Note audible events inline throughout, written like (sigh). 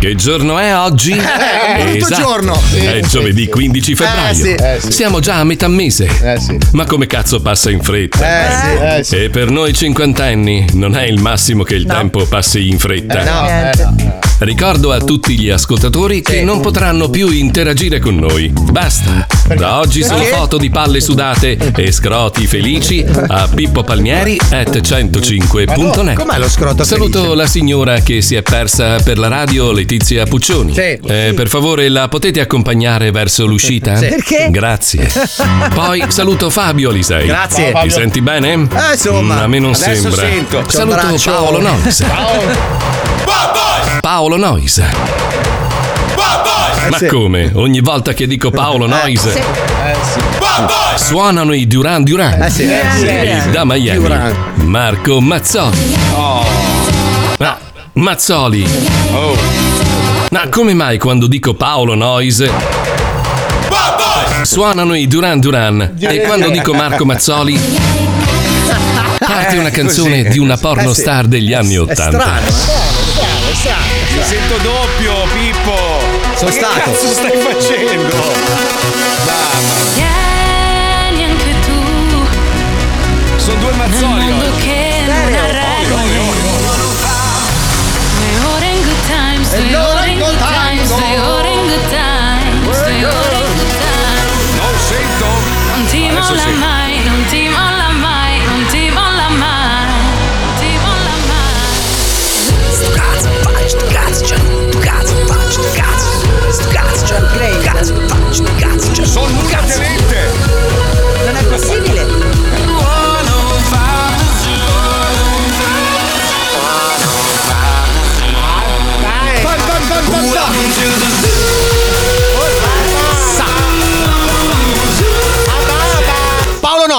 Che giorno è oggi? (laughs) Eh, Esatto. giorno. È sì, giovedì 15 febbraio. sì. Eh, sì. Siamo già a metà mese. Eh sì. Ma come cazzo passa in fretta? Eh sì, eh sì. E per noi cinquantenni non è il massimo che il tempo passi in fretta. No, eh, no. Ricordo a tutti gli ascoltatori che non potranno più interagire con noi. Basta. Da oggi solo Perché? foto di palle sudate e scroti felici a Pippo Palmieri at 105.net. Com'è lo scroto Saluto la signora che si è persa per la radio, Letizia Puccioni. Sì. Eh, per favore, la potete accompagnare verso l'uscita? Sì. Perché? Grazie. (laughs) Poi saluto Fabio Alisei. Grazie. Ti senti bene? Eh, insomma. Mm, a me non Adesso sembra. sento. Saluto Paolo Nois. Paolo Nois. Ma sì. come? Ogni volta che dico Paolo Nois Eh sì. suonano i Duran Duran. Eh sì. Eh sì. E da Miami Duran. Marco Mazzoli. Ma Mazzoli. Ma come mai quando dico Paolo Nois suonano i Duran Duran e quando dico Marco Mazzoli (laughs) parte una canzone di una pornostar degli anni Ottanta. Sento doppio, Pippo. Sono che stato. cazzo stai facendo?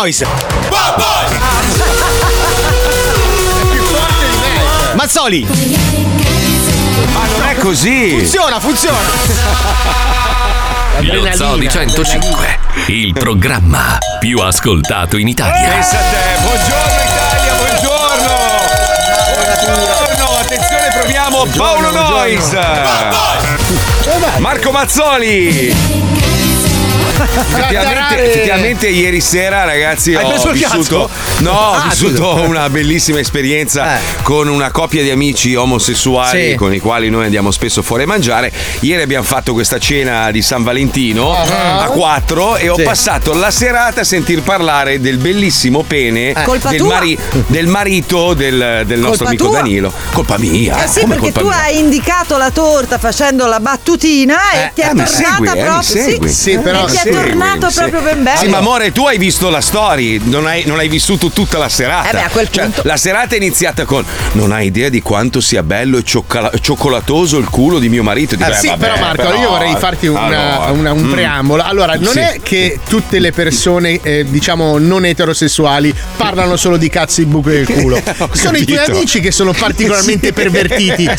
Paolo Nois. Mazzoli. Ma non è così. Funziona, funziona. Lo Zoo di 105, il programma più ascoltato in Italia. Pensa a te. Buongiorno Italia, buongiorno. Buongiorno, attenzione, proviamo Paolo Nois. Marco Mazzoli. Effettivamente, effettivamente ieri sera, ragazzi, Hai ho vissuto, no, ho Ah, vissuto scusa. una bellissima esperienza Eh. con una coppia di amici omosessuali Sì. con i quali noi andiamo spesso fuori a mangiare. Ieri abbiamo fatto questa cena di San Valentino a quattro e ho. Sì. passato la serata a sentir parlare del bellissimo pene Colpa del, tua? del marito del, del nostro Colpa amico tua? Danilo. Colpa mia. Eh sì, come perché colpa tu mia? hai indicato la torta facendo la battutina e Eh, ti è eh, tornata segui, eh, proprio. Sì, Sì, però e ti è tornato Sì. proprio ben bello. Sì, ma amore, tu hai visto la story, non hai, non hai vissuto tutta la serata. Eh beh, a quel Cioè, punto- La serata è iniziata con non hai idea di quanto sia bello e cioccola- cioccolatoso il culo di mio marito. Dico, Eh, eh, sì, vabbè, però Marco, però- io vorrei farti una- Allora, una- un mm. preambolo. Allora, non Sì. è che tutte le persone, eh, diciamo, non eterosessuali parlano solo di cazzo, il buco e il culo. (laughs) sono i tuoi amici che sono (laughs) particolarmente pervertiti.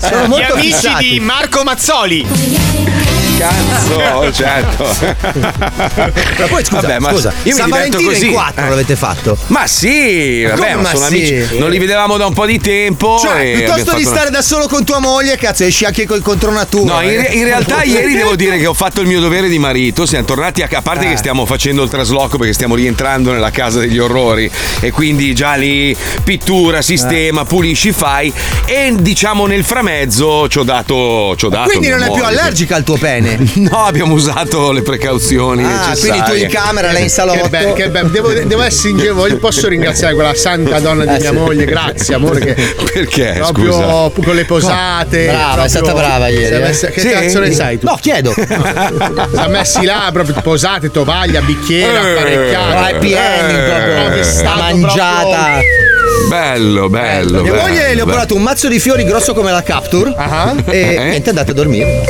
Sono molto Gli amici fissati. di Marco Mazzoli. Cazzo, (laughs) certo. Ma poi scusa, Vabbè, ma scusa, io mi San diverto Valentino così. in quattro Eh. l'avete fatto. Ma sì, vabbè, ma sono sì? amici. Non li vedevamo da un po' di tempo. Cioè, e piuttosto di stare da solo con tua moglie, cazzo, esci anche col contro natura. No, in, re- in realtà ieri devo dire che ho fatto il mio dovere di marito. Siamo tornati a, a parte che stiamo facendo il trasloco perché stiamo rientrando nella casa degli orrori. E quindi già lì pittura, sistema, pulisci, fai. E diciamo nel framezzo ci ho dato. Ci ho dato Quindi non è più allergica al tuo pene. (laughs) No, abbiamo usato le precauzioni Ah, necessarie. quindi tu in camera, lei in salotto. Che bello, che bello. Devo, devo essere voglio- posso ringraziare quella santa donna di mia moglie, grazie amore che (laughs) Perché? proprio Scusa. con le posate. Brava, è proprio- stata brava ieri, è eh. messa- che Sì. cazzo ne sai tu? No, chiedo. (laughs) Si è messi là proprio posate, tovaglia, bicchiere, Eh. apparecchiato. Happy ending, proprio. proprio è stato mangiata. Bello, bello. Mia moglie le ho portato un mazzo di fiori grosso come la Capture Ah. e Eh? niente, è andata a dormire.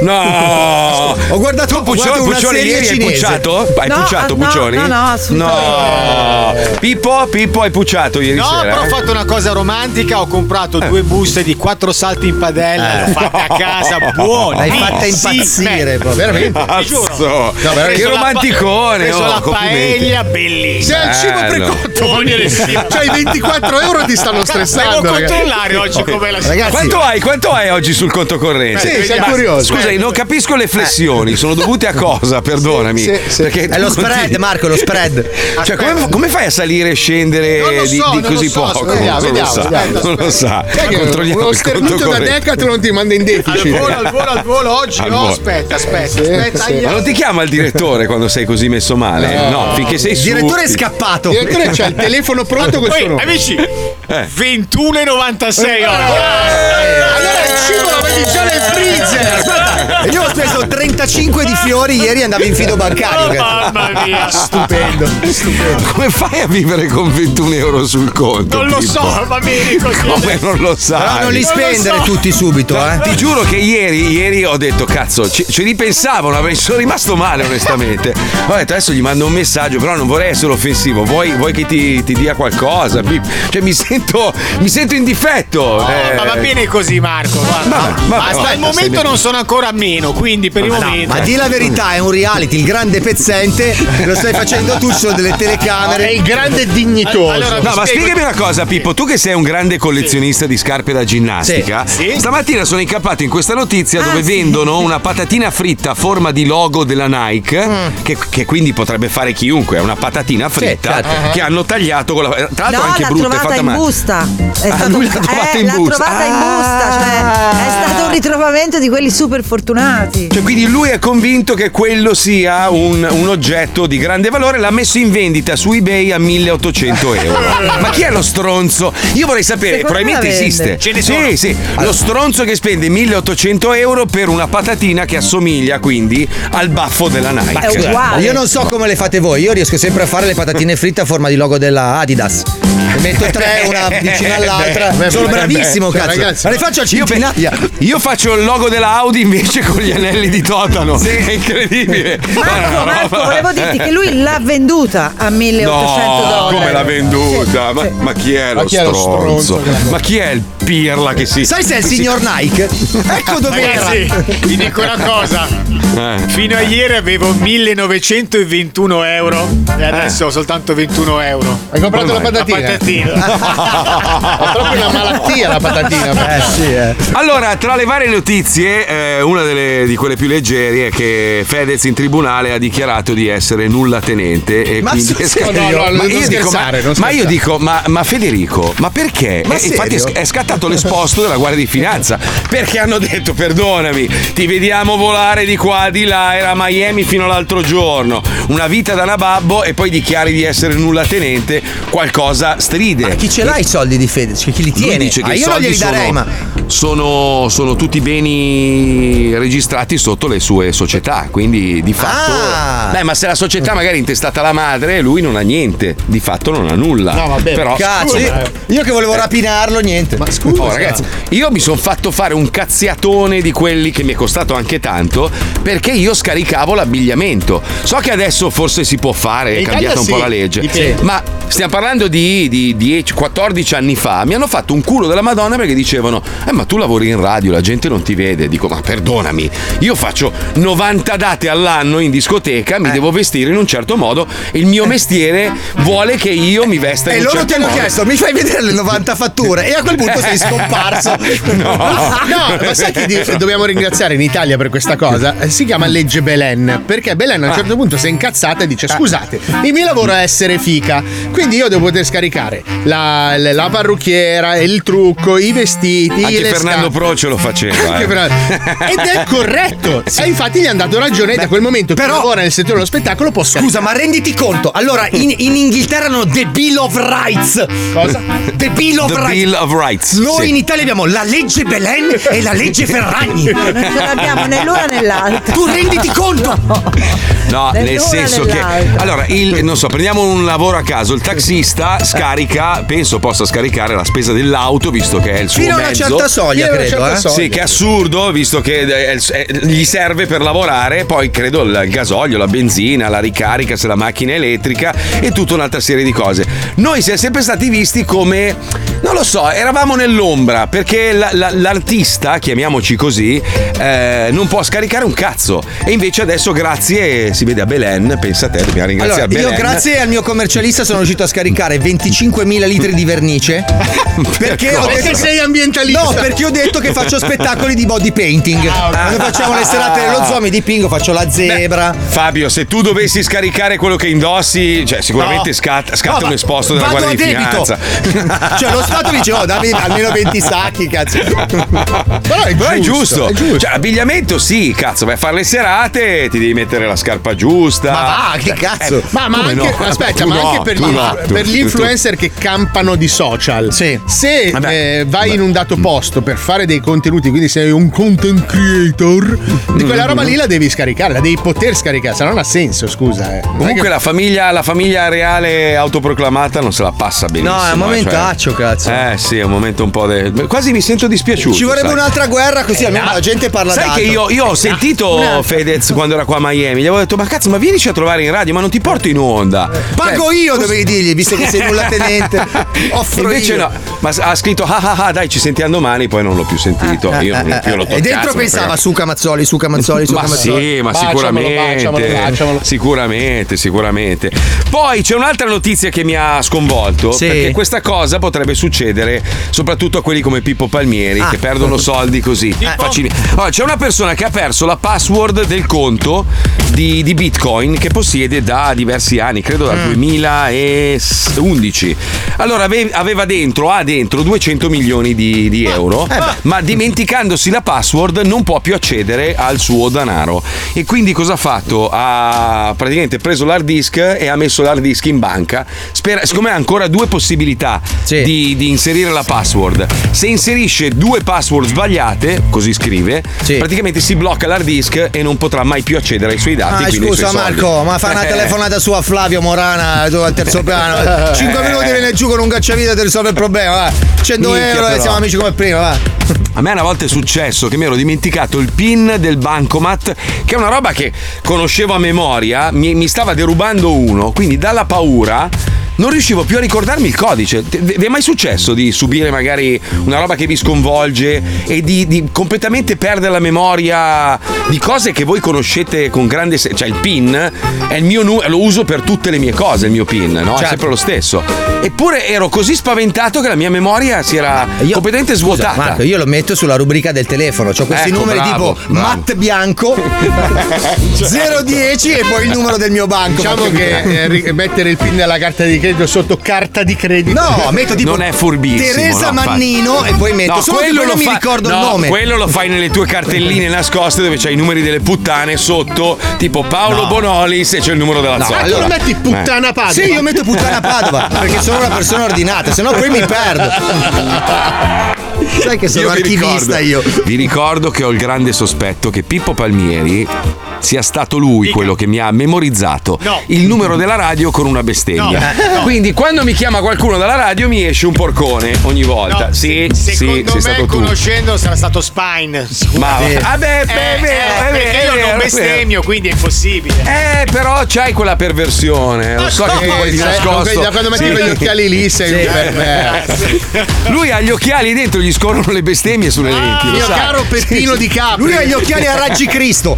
No! (laughs) Ho guardato, Tu ho Puccioni, Puccioni ieri hai pucciato? Hai No, pucciato no, Puccioni? no, no, No. Pippo, Pippo hai pucciato ieri No, sera? però ho eh? fatto una cosa romantica, ho comprato due buste di quattro salti in padella, l'ho fatta a casa, buona. L'hai fatta impazzire proprio. Veramente? Cazzo. No, che romanticone, Ho preso oh, la paella bellissima. Sei al cibo precotto. Buonissimo. C'hai 20 24 (laughs) euro ti stanno stressando. Devo ragazzi. controllare oggi com'è la Ragazzi, Quanto hai, quanto hai oggi sul conto corrente? Sì, siamo curiosi. Scusa, non capisco le flessioni, sono dovute a cosa? Perdonami. Sì, sì. Perché è lo spread, continui- Marco, lo spread. Cioè, come, come fai a salire e scendere di, so, di non così so, poco? vediamo, non vediamo, lo sa, vediamo. non lo sa. Controlliamo uno il conto sternuto da. Decathlon ti manda in Al deficit. volo, al volo, al volo oggi. Al No, volo. aspetta, aspetta, Sì, aspetta. sì. Ma non ti chiama il direttore quando sei così messo male? No, finché sei Il su. direttore è scappato. Il direttore (laughs) c'ha il telefono pronto col suo nome. Amici, Eh. 21,96 Eh. oggi. Allora vedi già nel freezer. E io ho speso 35 di fiori ieri e andavo in fido bancario. Mamma mia. Stupendo, stupendo. Come fai a vivere con 21 euro sul conto? Non lo Pippo? so, va bene così. Come non lo Però sai? non li Non spendere so. tutti subito, eh. Ti giuro che ieri, ieri ho detto cazzo, ci, ci ripensavo, mi sono rimasto male onestamente. Ho detto adesso gli mando un messaggio, però non vorrei essere offensivo, vuoi, vuoi che ti, ti dia qualcosa? Mi- Cioè mi sento, mi sento in difetto. eh. Ma va bene così, Marco. guarda. Vabbè, Ma vabbè, il momento non sono ancora a meno, quindi per il momento. Ma di la verità, è un reality, il grande pezzente, lo stai facendo tu, ci sono delle È telecamere. il grande dignitoso. Allora, No, ma spiego- spiegami una cosa, Pippo. Tu che sei un grande collezionista di scarpe da ginnastica, Sì. Sì. stamattina sono incappato in questa notizia Ah, dove sì. vendono una patatina fritta a forma di logo della Nike, Mm. che, che quindi potrebbe fare chiunque. È una patatina fritta certo. che hanno tagliato con la. Tra l'altro, No, anche l'ha brutta, è trovata fatta in male. busta. È Ah, lui l'ha trovata eh, in l'ha busta. trovata in Ah. busta, cioè è stato un ritrovamento di quelli super fortunati. Cioè, quindi lui è convinto che quello sia un, un oggetto di grande valore, l'ha messo in vendita su eBay a 1800 euro. (laughs) Ma chi è lo stronzo? Io vorrei sapere, Secondo me probabilmente la vende. esiste. Ce ne sì, sono. sì. Lo stronzo che spende 1800 euro per una patatina che assomiglia quindi al baffo della Nike. È uguale. Io non so come le fate voi, io riesco sempre a fare le patatine fritte a forma di logo della Adidas. Ne metto tre, una (laughs) vicino all'altra. beh, Sono beh, bravissimo, beh, cazzo. ragazzi, Ma le faccio a centinaia. Io faccio il logo della Audi invece con gli anelli di Totano. È incredibile. Marco, Marco, volevo dirti che lui l'ha venduta a 1800 No, dollari. come l'ha venduta? Ma, ma chi è lo Ma chi è lo stronzo? stronzo Ma chi è il pirla che si. Sai se è il si- signor Nike? Ecco dove era. Ragazzi, vi dico una cosa. Eh. Fino a ieri avevo 1921 euro e adesso ho soltanto 21 euro. Hai comprato la La patatina? patatina. (laughs) È proprio una malattia la patatina. Eh sì, eh. Allora, tra le varie notizie, eh, una delle, di quelle più leggeri è che Fedez in tribunale ha dichiarato di essere nulla tenente. E Ma quindi scattato- serio? No, no, ma non io dico, ma, ma io dico, ma, ma Federico, ma perché? Ma E infatti è, scattato l'esposto della Guardia di Finanza perché hanno detto, perdonami, ti vediamo volare di qua, di là, era a Miami fino all'altro giorno, una vita da nababbo e poi dichiari di essere nulla tenente, qualcosa stride. Ma chi ce l'ha i soldi di Fedez? Chi li Lui tiene? dice che Ah, i soldi sono, ma. sono, sono tutti beni registrati sotto le sue società, quindi di fatto... Ah. Beh, ma se la società magari è intestata alla madre, lui non ha niente, di fatto non ha nulla. No, vabbè, Però, Cazzo, io, io che volevo rapinarlo, niente. Ma scusa. Oh, ragazzi, io mi sono fatto fare un cazziatone di quelli che mi è costato anche tanto perché io scaricavo l'abbigliamento. So che adesso forse si può fare, è cambiata un po' sì, la legge. dipende. Ma stiamo parlando di, di 10, 14 anni fa. Mi hanno fatto un culo della Madonna perché dicevano: Eh, ma tu lavori in radio, la gente non ti vede. Dico, ma perdonami, io faccio 90 date all'anno in discoteca, Eh. mi devo vestire in un certo modo. Il mio mestiere vuole che io mi vesta E in un loro certo ti hanno modo. chiesto, mi fai vedere le 90 fatture? E a quel punto sei scomparso. (laughs) No. No, ma sai di- dobbiamo ringraziare in Italia per questa cosa? Eh, Si chiama legge Belen. Perché Belen a un certo punto si è incazzata e dice: Scusate, il mio lavoro è essere fica. Quindi io devo poter scaricare la, la- parrucchiera, il trucco, i vestiti. Anche le Fernando scarpe. Pro ce lo faceva. Eh. Ed è corretto. (laughs) E infatti gli hanno dato ragione. e da quel momento però- lavora nel settore dello spettacolo può Scusa, ma renditi conto. Allora, in, in Inghilterra hanno The Bill of Rights. Cosa? The Bill of The Rights. Bill of Rights. Noi sì. in Italia abbiamo la legge Belen e la legge (laughs) Ferragni. Non ce l'abbiamo né l'una né l'altra. Tu renditi conto? No, Né nel senso che. Allora, il, non so, prendiamo un lavoro a caso. Il taxista scarica, penso possa scaricare la spesa dell'auto, visto che è il suo Fino a una mezzo. certa soglia, Fino a una credo. certa eh. soglia. Sì, che è assurdo, visto che eh, gli serve per lavorare, poi credo il gasolio, la benzina, la ricarica se la macchina è elettrica e tutta un'altra serie di cose. Noi siamo sempre stati visti come, non lo so, eravamo nell'ombra perché la- la- l'artista, chiamiamoci così, eh, non può scaricare un cazzo. E invece adesso grazie, si vede a Belen, pensa a te, dobbiamo ringraziare Allora, io Belen. grazie al mio commercialista sono riuscito a scaricare 25.000 litri di vernice. (laughs) Perché ho Perché detto sei ambientalista. No, perché ho detto che faccio spettacoli di body painting. Quando facciamo le serate dello zoo mi dipingo, faccio la zebra. Fabio, se tu dovessi scaricare quello che indossi, cioè sicuramente scatta, scatta No, un ma esposto della vado Guardia a di debito. Finanza. (laughs) Cioè lo Stato dice no, dammi almeno 20 sacchi, cazzo. Però è Però è giusto. giusto. Cioè, abbigliamento sì, cazzo, vai a fare le serate, ti devi mettere la scarpa giusta. Ma va, che cazzo? Ma, ma Come anche, no? aspetta, ma no, anche per, gli, no, tu- per gli influencer che campano di social, se eh, vai in un dato posto per fare dei contenuti, quindi sei un content creator, di quella roba lì la devi scaricare, la devi poter scaricare, se no non ha senso, scusa. Eh. Comunque che- la famiglia, la famiglia reale autoproclamata non se la passa benissimo. No, è un eh, momentaccio, cazzo. Eh sì, è un momento un po'. de- Quasi mi sento dispiaciuto. Ci vorrebbe sai. un'altra guerra così almeno la gente parla Sai d'altro. che io, io ho sentito (laughs) Fedez quando era qua a Miami, gli avevo detto: Ma cazzo, ma vienici a trovare in radio, ma non ti porto in onda. Pago Cioè, io, dovevi dirgli, visto che sei nulla tenente. (laughs) Offro Invece io. no, ma ha scritto ah ah ah dai ci sentiamo domani, poi non l'ho più sentito. Eh, io eh, non eh, più l'ho eh. E dentro toccato, pensava però- su Camazzoli, su Camazzoli, su Ma Camazzoli. sì, ma Baciamolo, sicuramente. baciamolo, baciamolo. Sicuramente, sicuramente. Poi c'è un'altra notizia che mi ha sconvolto. Sì. Perché questa cosa potrebbe succedere soprattutto a quelli come Pippo Palmieri Ah. che perdono soldi così. Facili. Allora, c'è una persona che ha perso la password del conto di, di Bitcoin che possiede da diversi anni, credo dal Mm. 2011. Allora ave- aveva dentro, ha dentro 200 milioni di, di euro, Eh ma dimenticandosi la password non può più accedere al suo denaro. E quindi cosa ha fatto? Ha praticamente preso l'hard disk e ha messo l'hard disk in banca. Spera- siccome ha ancora due possibilità Sì. di, di inserire la password, se inserisce due password sbagliate, così scrive, Sì. praticamente si blocca l'hard disk e non potrà mai più accedere ai suoi dati. Ah, scusa suoi soldi. Marco, ma fa una Eh. (laughs) telefonata su a Flavio Morana tu al terzo piano. 5 minuti viene giù con un cacciavite e risolve il problema. Va. 100 Minchia, euro e però. siamo amici come prima. Va. A me una volta è successo che mi ero dimenticato il PIN del bancomat, che è una roba che conoscevo a memoria, mi, mi stava derubando uno, quindi dalla paura non riuscivo più a ricordarmi il codice. Vi è mai successo di subire magari una roba che vi sconvolge e di, di completamente perdere la memoria di cose che voi conoscete con grande... se- cioè il PIN è il mio nu- lo uso per tutte le mie cose, il mio PIN, no? È Certo. sempre lo stesso. Eppure ero così spaventato che la mia memoria si era Io- completamente svuotata. Scusa, Marco, io lo metto sulla rubrica del telefono. Ho questi Ecco, numeri bravo, tipo bravo. Matt Bianco (laughs) 010 e poi il numero del mio banco. Diciamo che eh, mettere il pin della carta di credito sotto carta di credito. No, metto tipo non è furbissimo. Teresa no. Mannino e poi metto No, solo che quello lo non mi fa- ricordo no, il nome. Quello lo fai nelle tue cartelline nascoste dove c'hai i numeri delle puttane sotto, tipo Paolo Bonolis e c'è il numero della No, zona. Allora metti puttana padre. Sì, io metto puttana Padova (laughs) perché sono una persona ordinata, sennò poi mi perdo. Sai che sono Io vi archivista ricordo- io. Vi ricordo che ho il grande sospetto che Pippo Palmieri sia stato lui quello che mi ha memorizzato No. il numero della radio con una bestemmia. No. Quindi quando mi chiama qualcuno dalla radio mi esce un porcone ogni volta. No, sì, se- sì, secondo sei me, stato tu. conoscendo sarà stato Spine. Ma vabbè, beh, Eh, è vero, eh, è vero, perché è io vero, non è vero. bestemmio, quindi è impossibile. Eh, però c'hai quella perversione. Lo so che poi di Eh, nascosto. da quando metti Sì. quegli occhiali lì sei un perverso. Lui ha gli occhiali dentro, gli scorrono le bestemmie sulle lenti. Lo Mio sai. caro Peppino di Capri. Lui ha gli occhiali a raggi Cristo.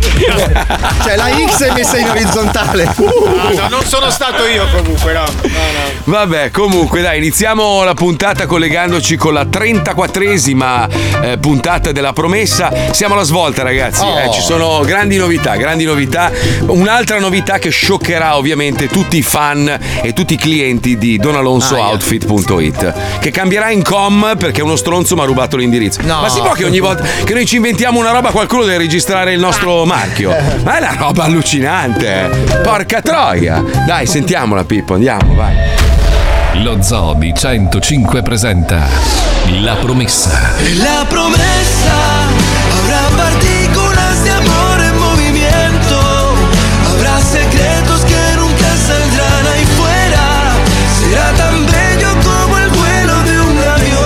Cioè la X è messa in orizzontale. (laughs) Ah, no, non sono stato io comunque, no. no, no. Vabbè, comunque, dai, iniziamo la puntata collegandoci con la 34esima eh, puntata della promessa. Siamo alla svolta, ragazzi. Oh. eh, ci sono grandi novità, grandi novità. Un'altra novità che scioccherà ovviamente tutti i fan e tutti i clienti di donalonsooutfit.it che cambierà in com perché uno stronzo mi ha rubato l'indirizzo. No. Ma si può che ogni volta che noi ci inventiamo una roba qualcuno deve registrare il nostro marchio? (laughs) Ma è una roba allucinante. Porca troia. Dai, sentiamola Pippo, andiamo, vai. Lo Zoo di 105 presenta La promessa. La promesa habrá partículas de amor en movimiento. Habrá secretos que nunca saldrán ahí fuera. Será tan bello como el vuelo de un avión.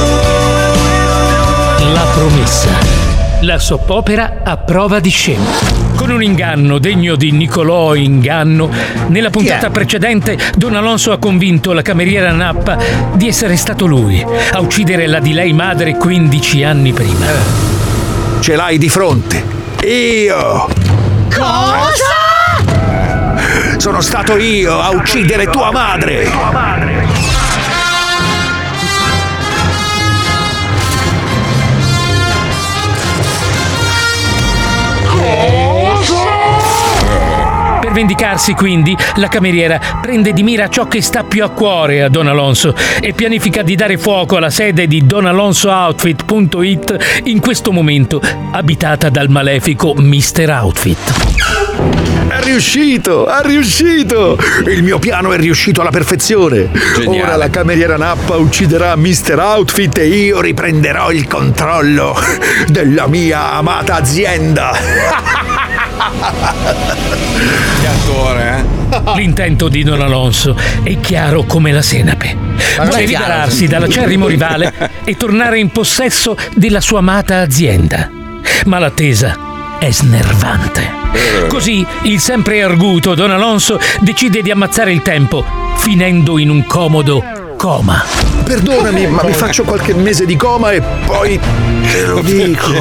La promessa. La soppopera a prova di scemo. Con un inganno degno di Nicolò Inganno, nella puntata precedente Don Alonso ha convinto la cameriera Nappa di essere stato lui a uccidere la di lei madre 15 anni prima. Ce l'hai di fronte. Io. Cosa? Sono stato io a uccidere tua madre. Per vendicarsi quindi, la cameriera prende di mira ciò che sta più a cuore a Don Alonso e pianifica di dare fuoco alla sede di donalonsooutfit.it in questo momento abitata dal malefico Mr. Outfit. È riuscito, è riuscito! Il mio piano è riuscito alla perfezione. Geniale. Ora la cameriera Nappa ucciderà Mr. Outfit e io riprenderò il controllo della mia amata azienda. (laughs) Che attore, eh? (laughs) L'intento di Don Alonso è chiaro come la senape. Vuole è chiaro. liberarsi dall'acerrimo rivale (laughs) e tornare in possesso della sua amata azienda. Ma l'attesa è snervante. Così il sempre arguto Don Alonso decide di ammazzare il tempo, finendo in un comodo coma. Perdonami, (laughs) ma mi faccio qualche mese di coma e poi te lo dico.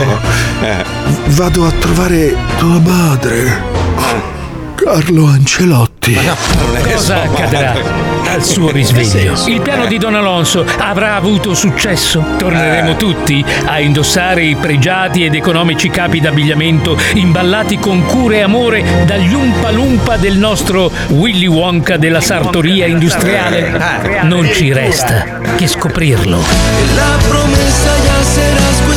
Vado a trovare tua madre. Carlo Ancelotti. Cosa accadrà al suo risveglio? Il piano di Don Alonso avrà avuto successo? Torneremo tutti a indossare i pregiati ed economici capi d'abbigliamento imballati con cure e amore dagli umpa lumpa del nostro Willy Wonka della sartoria industriale? Non ci resta che scoprirlo. La promesa ya serás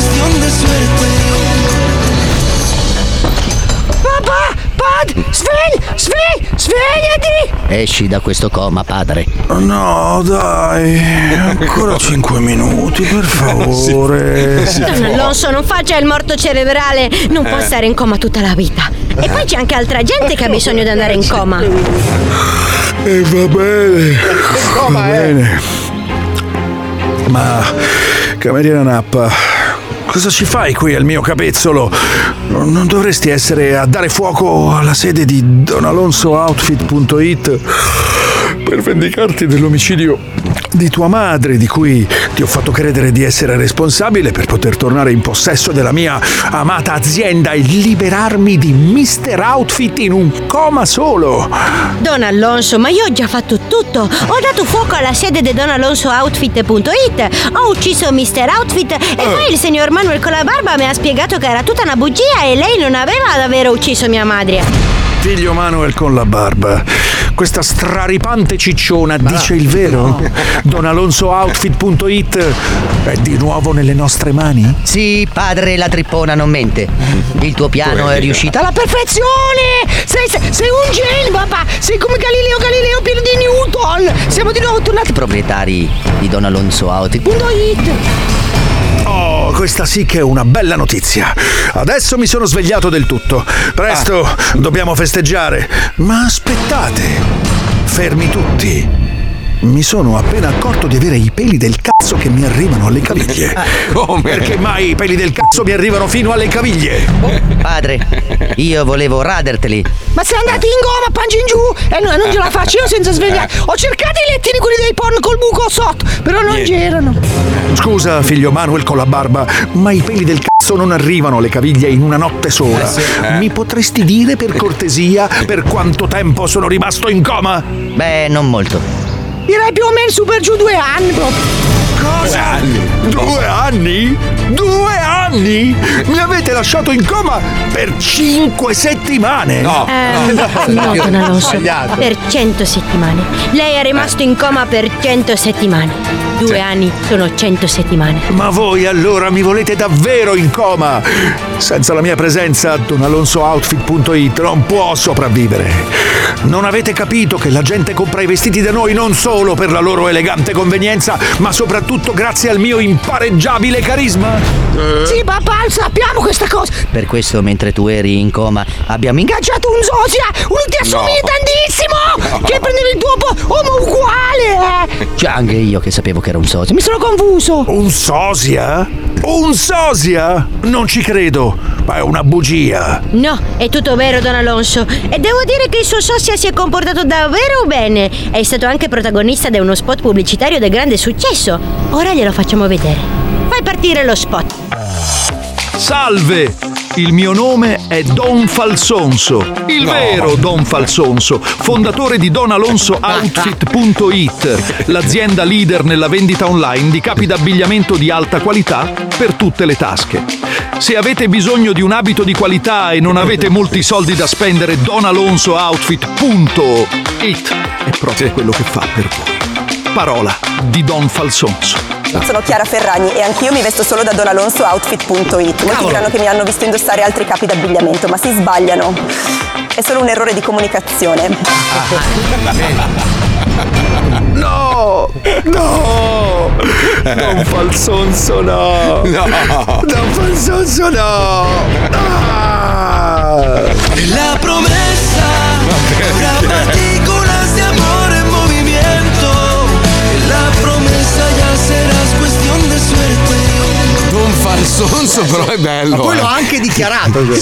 Svegli! Svegli! Svegliati! Esci da questo coma, padre. No, dai, ancora (laughs) 5 minuti, per favore. Don Alonso, non faccia il morto cerebrale, non può stare in coma tutta la vita. E poi c'è anche altra gente che ha bisogno di andare in coma. E va bene. Va bene. Ma, cameriera Nappa, cosa ci fai qui al mio capezzolo? Non dovresti essere a dare fuoco alla sede di donalonsooutfit.it per vendicarti dell'omicidio di tua madre, di cui ti ho fatto credere di essere responsabile per poter tornare in possesso della mia amata azienda e liberarmi di Mr. Outfit in un coma solo. Don Alonso, ma io ho già fatto tutto. Ho dato fuoco alla sede di donalonsooutfit.it, ho ucciso Mr. Outfit e poi il signor Manuel con la barba mi ha spiegato che era tutta una bugia e lei non aveva ad aver ucciso mia madre. Figlio Manuel con la barba. Questa straripante cicciona dice il vero? (laughs) DonAlonsoOutfit.it è di nuovo nelle nostre mani? Sì, padre, la trippona non mente. Il tuo piano è riuscito alla Perfezione! Sei, sei- sei un genio, papà! Sei come Galileo Galileo pieno di Newton! Siamo di nuovo tornati. proprietari di donalonsooutfit.it. Oh, questa sì che è una bella notizia. Adesso mi sono svegliato del tutto. Presto, dobbiamo festeggiare. Ma aspettate. Fermi tutti. Mi sono appena accorto di avere i peli del cazzo che mi arrivano alle caviglie. Come? Perché mai i peli del cazzo mi arrivano fino alle caviglie? Padre, io volevo raderteli. Ma sei andati in goma, pangi in giù! E no, non ce la faccio io senza svegliare! Ho cercato i lettini quelli dei porn col buco sotto, però non c'erano! Scusa, figlio Manuel con la barba, ma i peli del cazzo non arrivano alle caviglie in una notte sola. Mi potresti dire per cortesia per quanto tempo sono rimasto in coma? Beh, non molto. Direi più o meno su per giù due anni proprio! Cosa? Due anni? Due anni? Mi avete lasciato in coma per cinque settimane? No. Eh, no, Don Alonso. Per 100 settimane. Lei è rimasto in coma per 100 settimane. Due anni sono 100 settimane. Ma voi allora mi volete davvero in coma? Senza la mia presenza, donalonsooutfit.it non può sopravvivere. Non avete capito che la gente compra i vestiti da noi non solo per la loro elegante convenienza, ma soprattutto grazie al mio impareggiabile carisma? Sì, papà, sappiamo questa cosa. Per questo, mentre tu eri in coma, abbiamo ingaggiato un sosia, uno ti assomiglia No. tantissimo, che prendeva il tuo po- uomo uguale. eh. Cioè, anche io che sapevo che era un sosia, mi sono confuso. Un sosia? Un sosia? Non ci credo, ma è una bugia. No, è tutto vero, Don Alonso. E devo dire che il suo sosia si è comportato davvero bene. È stato anche protagonista di uno spot pubblicitario di grande successo. Ora glielo facciamo vedere. Fai partire lo spot. Salve! Il mio nome è Don Falsonso, il No. vero Don Falsonso, fondatore di donalonsooutfit.it, l'azienda leader nella vendita online di capi d'abbigliamento di alta qualità per tutte le tasche. Se avete bisogno di un abito di qualità e non avete molti soldi da spendere, donalonsooutfit.it è proprio quello che fa per voi. Parola di Don Falsonso. Sono Chiara Ferragni e anch'io mi vesto solo da donalonsooutfit.it. Molti diranno che mi hanno visto indossare altri capi d'abbigliamento, ma si sbagliano. È solo un errore di comunicazione. No! No! Don Falsonso no! No. Don Falsonso no! Ah! La promesa habrá Don Falsonso però è bello. Ma poi eh. l'ho anche dichiarato. io.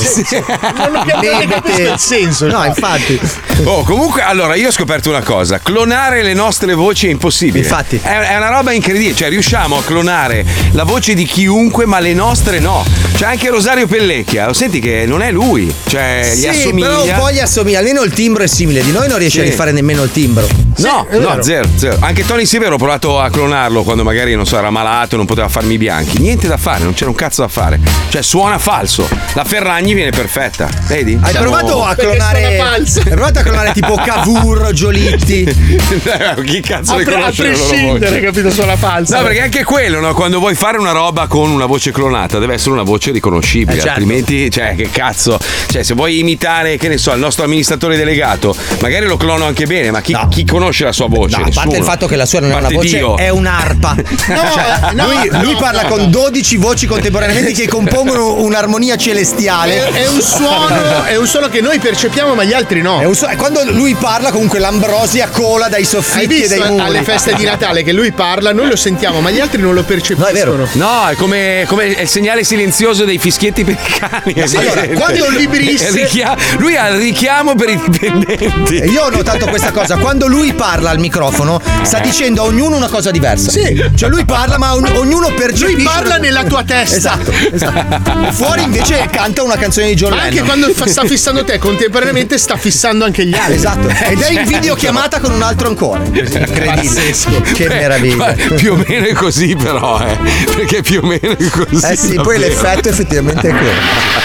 Non abbiamo (laughs) capito il senso. No, infatti. Oh, comunque, allora io ho scoperto una cosa: clonare le nostre voci è impossibile. Infatti. È, è una roba incredibile. Cioè, riusciamo a clonare la voce di chiunque, ma le nostre no. C'è anche Rosario Pellecchia. Lo senti che non è lui. Cioè, gli Sì, assomiglia. però un po' gli assomiglia. Almeno il timbro è simile. Di noi non riesce Sì. a rifare nemmeno il timbro. No, è no, zero, zero. Anche Tony Severo ho provato a clonarlo quando magari, non so, era malato e non poteva farmi i bianchi. Niente da fare, non c'era un cazzo da fare. Cioè, suona falso. La Ferragni viene perfetta. Vedi? Hai Siamo- provato a clonare. falso. Hai provato a clonare tipo Cavour, Giolitti. (laughs) Chi cazzo A, pre- a prescindere, capito? Suona falsa. No, perché anche quello, no? quando vuoi fare una roba con una voce clonata, deve essere una voce riconoscibile, Eh, certo. altrimenti, cioè, che cazzo. Cioè, se vuoi imitare, che ne so, il nostro amministratore delegato, magari lo clono anche bene, ma chi, chi conosce la sua voce? No, a parte il fatto che la sua non è una voce, Dio. è un'arpa. (laughs) Cioè, no, lui, no, lui parla no, con no. 12 voci contemporaneamente che compongono un'armonia È, celestiale. è un suono, (laughs) è un suono che noi percepiamo, ma gli altri no. È un suo- quando lui parla, comunque l'ambrosia cola dai Hai soffitti e dai muri. alle feste di Natale che lui parla, noi lo sentiamo, ma gli altri non lo percepiscono. No, è vero. No, è come, come il segnale silenzioso dei fischietti per i cani. è Allora, quando il vibrisse- È il richia- lui ha il richiamo per i dipendenti. E io ho notato questa cosa, quando lui parla al microfono sta dicendo a ognuno una cosa diversa. Sì. Cioè lui parla ma ogn- ognuno percepisce. Lui parla nella tua testa. Esatto, esatto. (laughs) Fuori invece canta una canzone di John anche quando fa- sta (laughs) fissando te, contemporaneamente sta fissando anche gli altri. Esatto. Ed è in videochiamata con un altro ancora. Incredibile. Che meraviglia. Più o meno è così, però, eh. Perché più o meno è così. Eh sì, poi davvero. l'effetto effettivamente è quello.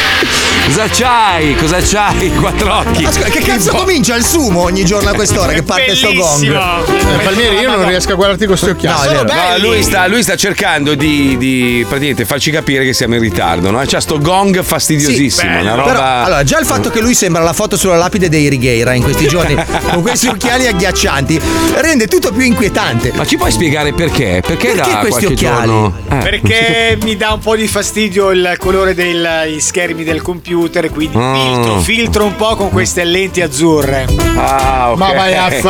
Cosa c'hai? Cosa c'hai? Quattro occhi. Ascolta, che cazzo comincia il sumo ogni giorno a quest'ora che parte sto gong? Eh, Palmieri, io non riesco a guardarti con questi occhiali. No. No, lui, sta, lui sta cercando di, di praticamente farci capire che siamo in ritardo, no? C'ha sto gong fastidiosissimo, Sì, una roba. Però, allora, già il fatto che lui sembra la foto sulla lapide dei Righeira in questi giorni, (laughs) con questi occhiali agghiaccianti, rende tutto più inquietante. Ma ci puoi spiegare perché? Perché, Perché da questi occhiali? giorno- Eh. Perché mi dà un po' di fastidio il colore degli schermi del computer, quindi Mm. filtro, filtro un po' con queste lenti azzurre. Ah, ok. Ma vai a (laughs)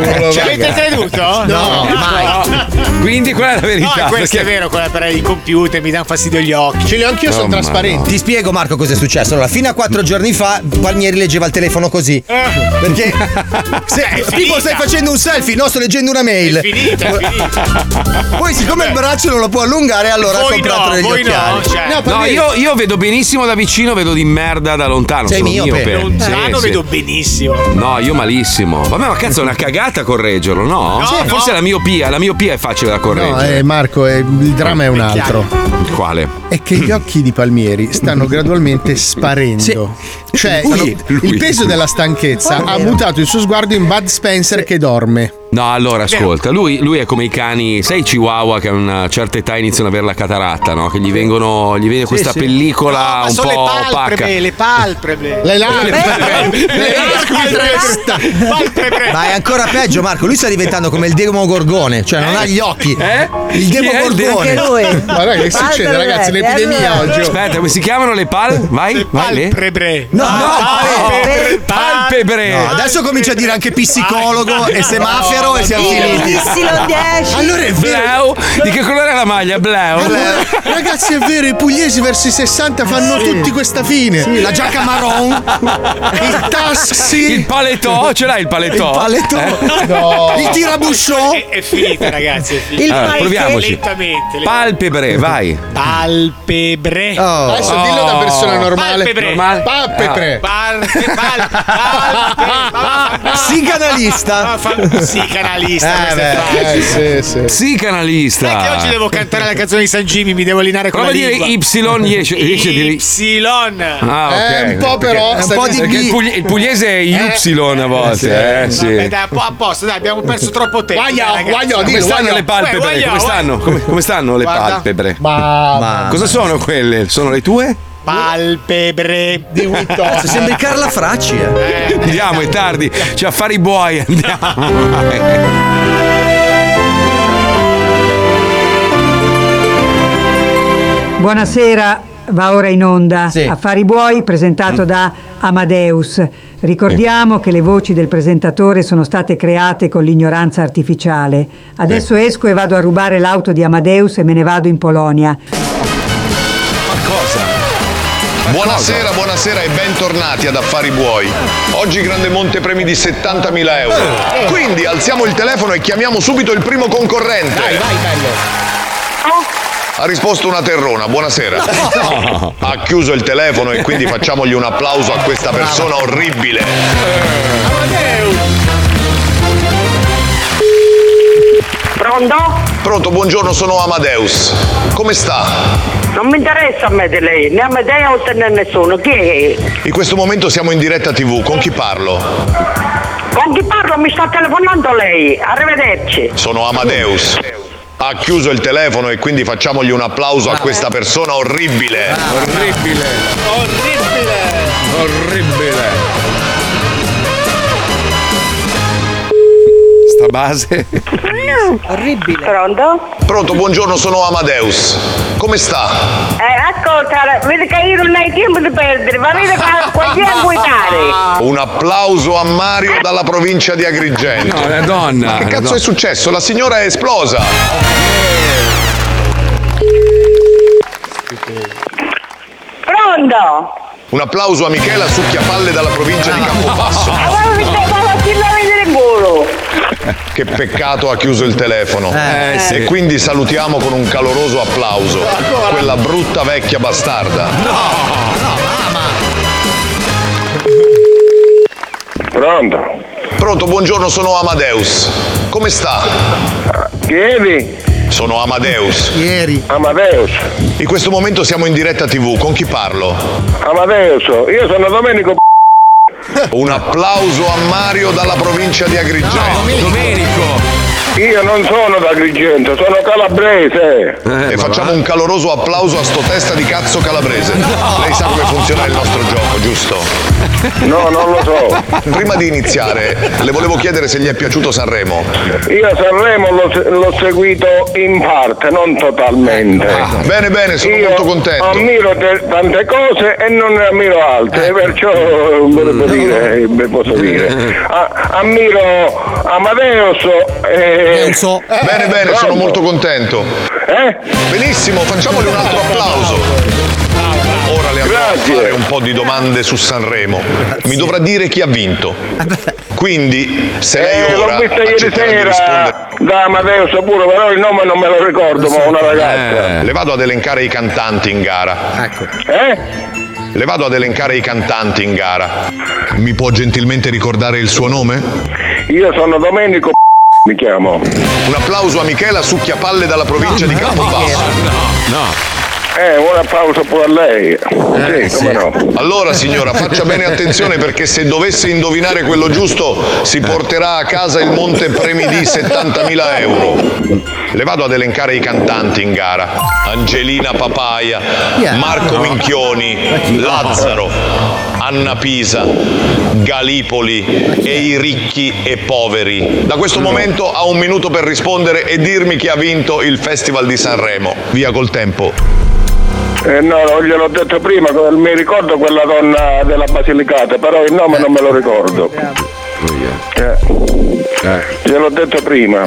fanculo. Ci avete creduto? No, mai. Quindi quella è la No, verità. questo perché- è vero, quella per i computer mi danno fastidio gli occhi. Ce li ho anch'io, Oh, sono trasparenti. Ti spiego Marco cosa è successo. Allora, fino a quattro giorni fa Palmieri leggeva il telefono così. Perché (laughs) se, tipo stai facendo un selfie, no, sto leggendo una mail. È finita, è finita. Poi siccome il braccio non lo può allungare, allora ha comprato no, degli voi occhiali. no, cioè, No, No, io, io vedo benissimo da vicino, vedo di merda da lontano. Sei sono miope. miope. lontano Sì, sì. vedo benissimo. No, io malissimo. Vabbè, ma cazzo, è una cagata correggerlo, no? No, Sì, Forse no. la miopia, la miopia è facile da No, correggere. eh, Marco, eh, il dramma è un altro. Quale? È che gli occhi di Palmieri stanno gradualmente sparendo. Cioè, Lui, il lui. peso della stanchezza ha mutato il suo sguardo in Bud Spencer che dorme. No, allora ascolta, lui, lui è come i cani, sai i chihuahua che a una certa età iniziano ad avere la cataratta, no? Che gli vengono, gli viene questa sì. pellicola Ma un sono le po' opaca. palpebre, le palpebre. Le palpebre. Ma è ancora peggio, Marco. Lui sta diventando come il Demogorgone, cioè non ha gli occhi. Eh? Il Demogorgone. Ma che succede, Palpebre, ragazzi? allora? oggi. Aspetta, come si chiamano le pal? Vai, vai le. Palpebre. No, no, palpebre. Palpebre. no, adesso comincia a dire anche psicologo e semaforo e siamo finiti. Ipsilon 10. Allora è vero. Blau. Di che colore è la maglia? Blau. Allora, ragazzi, è vero, i pugliesi verso i 60 fanno tutti questa fine. La giacca marron, Il tassi. Il paletò, ce l'hai il paletò? il paletto, No. il tirabusciò. È, è finita, ragazzi. È finita. Allora, proviamoci. Lentamente. lentamente. Palpebre, vai. Palpebre. Oh. Adesso dillo da persona normale. Palpebre. Normale. Palpebre. Palpe, pal, palpe, Psicanalista. Sì, canalista. Eh, beh. Eh, sì, sì. Psicanalista. È che oggi devo cantare la canzone di San Jimmy, mi devo allenare con Prova a la dire lingua. Y, riesce, riesce a dire. Ypsilon. Ah, ok. Eh, un po' però. un sta po' di Perché il, pugli- il pugliese è Y a volte, eh, sì. Vabbè, dai, un po' a posto, dai, abbiamo perso troppo tempo. Guaglio, dai, ragazzi. Come dillo, stanno guaglio. le palpebre? Uè, Come stanno? Come, come stanno le Guarda. palpebre? Ma Cosa sono quelle? Sono le tue? Palpebre di Witton. Sembri Carla Fracci. eh. Andiamo, è tardi. C'è affari buoi, andiamo. Buonasera, va ora in onda Sì. Affari Buoi presentato da Amadeus. Ricordiamo che le voci del presentatore sono state create con l'ignoranza artificiale. Adesso esco e vado a rubare l'auto di Amadeus e me ne vado in Polonia. Buonasera, buonasera e bentornati ad Affari Buoi. Oggi grande monte premi di 70.000 euro. Quindi alziamo il telefono e chiamiamo subito il primo concorrente. Dai, vai, bello. Ha risposto una terrona, buonasera. Ha chiuso il telefono e quindi facciamogli un applauso a questa persona orribile. Pronto? Pronto, buongiorno, sono Amadeus. Come sta? Non mi interessa a me di lei, né a Medeus né a nessuno. Chi è? In questo momento siamo in diretta TV, con chi parlo? Con chi parlo mi sta telefonando lei. Arrivederci. Sono Amadeus. Ha chiuso il telefono e quindi facciamogli un applauso a questa persona orribile. Orribile. Orribile. Orribile. Sta base. Orribile. Pronto? Pronto, buongiorno, sono Amadeus. Come sta? Eh, ascolta, vedi che io non hai tempo di perdere, ma vedi che (laughs) quanti a guidare. Un applauso a Mario dalla provincia di Agrigento. No, una donna. Ma che cazzo donna. è successo? La signora è esplosa. Pronto? Un applauso a Michela Succhiapalle dalla provincia di Campobasso. Culo. Che peccato ha chiuso il telefono. Eh, sì. E quindi salutiamo con un caloroso applauso quella brutta vecchia bastarda. Pronto? Pronto, buongiorno, sono Amadeus. Come sta? Chiedi? Sono Amadeus. Ieri. Amadeus. In questo momento siamo in diretta TV, con chi parlo? Amadeus, io sono Domenico Un applauso a Mario dalla provincia di Agrigento. Domenico. Io non sono da Agrigento, sono calabrese. e facciamo un caloroso applauso a sto testa di cazzo calabrese. Lei sa come funziona il nostro gioco, giusto? No, non lo so. Prima di iniziare, le volevo chiedere se gli è piaciuto Sanremo. Io Sanremo l'ho, l'ho seguito in parte, non totalmente. Bene, bene, sono Io molto contento. ammiro te- tante cose e non ne ammiro altre, perciò ve lo posso dire, posso dire. A- ammiro Amadeus e... Bene, bene, sono molto contento. Eh? Benissimo, facciamogli un altro applauso. Ora le andrò a fare un po' di domande su Sanremo. Mi dovrà dire chi ha vinto. Quindi, se lei Eh, ora l'ho vista ieri di rispondere... sera da Amadeus pure, però il nome non me lo ricordo, ma una ragazza. Le vado ad elencare i cantanti in gara. Ecco. Eh? Le vado ad elencare i cantanti in gara. Mi può gentilmente ricordare il suo nome? Io sono Domenico mi chiamo. Un applauso a Michela Succhiapalle dalla provincia di Campobasso. No. Eh, un applauso pure a lei. sì, come no. Allora signora, faccia bene attenzione perché se dovesse indovinare quello giusto si porterà a casa il monte premi di 70.000 euro. Le vado ad elencare i cantanti in gara. Angelina Papaia, Marco Minchioni, Lazzaro, Anna Pisa, Galipoli e i ricchi e poveri. Da questo momento ha un minuto per rispondere e dirmi chi ha vinto il Festival di Sanremo. Via col tempo. Eh, no, gliel'ho detto prima, mi ricordo quella donna della Basilicata, però il nome non me lo ricordo. Eh. Gliel'ho detto prima. (laughs)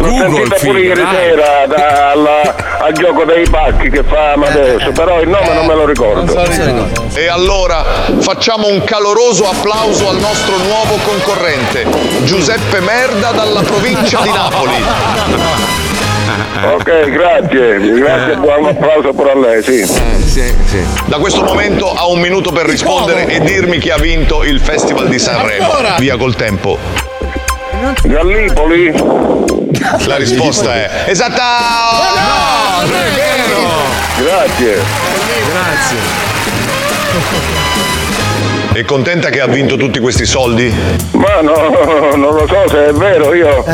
L'ho sentita pure ieri sera da- alla- al gioco dei pacchi che fa Amadeus, però il nome non me lo ricordo. E allora facciamo un caloroso applauso al nostro nuovo concorrente, Giuseppe Merda dalla provincia di Napoli. (laughs) Ok, grazie, grazie, buon applauso pure a lei, sì. Da questo momento ha un minuto per rispondere e dirmi chi ha vinto il Festival di Sanremo. Ancora? Via col tempo. Gallipoli? La risposta è esatta! No, non è vero! Grazie. È contenta che ha vinto tutti questi soldi? Ma no, non lo so se è vero, io,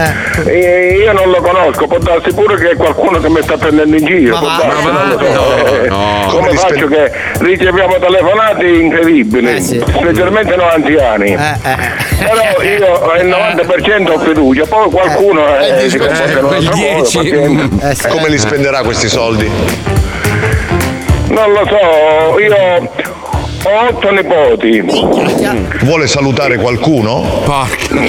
io- io non lo conosco, può darsi pure che è qualcuno che mi sta prendendo in giro, può darsi, non lo so. Eh, Come faccio che riceviamo telefonate incredibili, specialmente noi anziani. Però io il 90% ho fiducia, poi qualcuno eh, si comporta in un altro modo, pazienza. Come li spenderà questi soldi? Non lo so, io ho otto nipoti. Vuole salutare qualcuno? A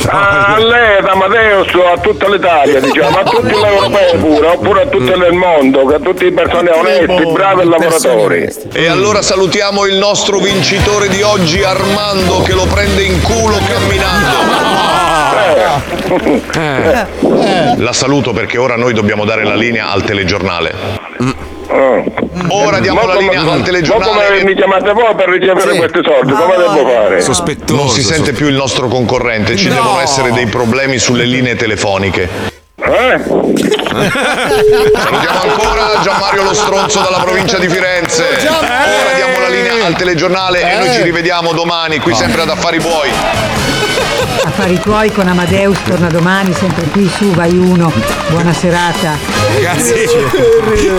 a lei, ad Amadeus, a tutta l'Italia, diciamo, a tutti gli europei pure, oppure a tutte nel mondo, a tutte le persone onesti, bravi e lavoratori. E allora salutiamo il nostro vincitore di oggi, Armando, che lo prende in culo camminando. (laughs) La saluto perché ora noi dobbiamo dare la linea al telegiornale. Ora diamo la linea al Ma telegiornale. come mi chiamate voi per ricevere questi soldi? Come devo fare? Non si sente più il nostro concorrente, ci No. devono essere dei problemi sulle linee telefoniche. Eh? Salutiamo ancora Gianmario Lo Stronzo dalla provincia di Firenze. Ora diamo la linea al telegiornale e noi ci rivediamo domani qui sempre ad Affari Buoi. Affari tuoi con Amadeus torna domani, sempre qui su Vai Uno. Buona serata. Ragazzi, (laughs)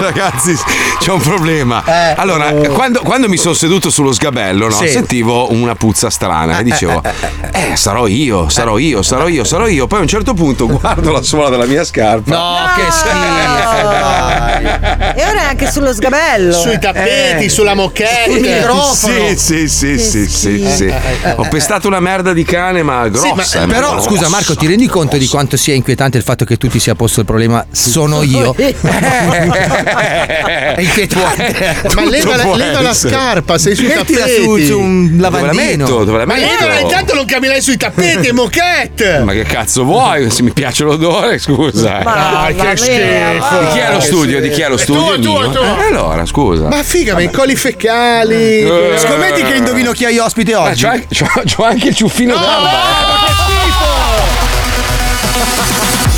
ragazzi, c'è un problema. allora, quando, quando mi sono seduto sullo sgabello, no, Sì. sentivo una puzza strana e dicevo, eh, sarò io, sarò io, sarò io, sarò io. Poi a un certo punto guardo la suola della mia scarpa. No, che (laughs) E ora anche sullo sgabello. Sui tappeti, sulla moquette. Sul microfono. Sì, sì, sì, sì, sì, sì. Ho pestato una merda di cane, ma grossa. eh, però grossa. scusa Marco, ti rendi conto di quanto sia inquietante il fatto che tu ti sia posto il problema? Sono io. È inquietante. (laughs) Ma leva, la- leva la scarpa, sei sui Mettila tappeti. su, su un lavandino. metto? Dove la Ma metto? leva, intanto non camminare sui tappeti, è moquette. Ma che cazzo vuoi? Se mi piace l'odore, scusa. Ma che Di schifo. chi è lo studio? Di chi è lo È studio? tuo, tuo, tuo. Eh, allora, scusa. Ma figa, ma i coli fecali. Eh. Scommetti che indovino chi hai ospite Ma oggi. c'ho anche, c'ho- c'ho anche il ciuffino d'erba.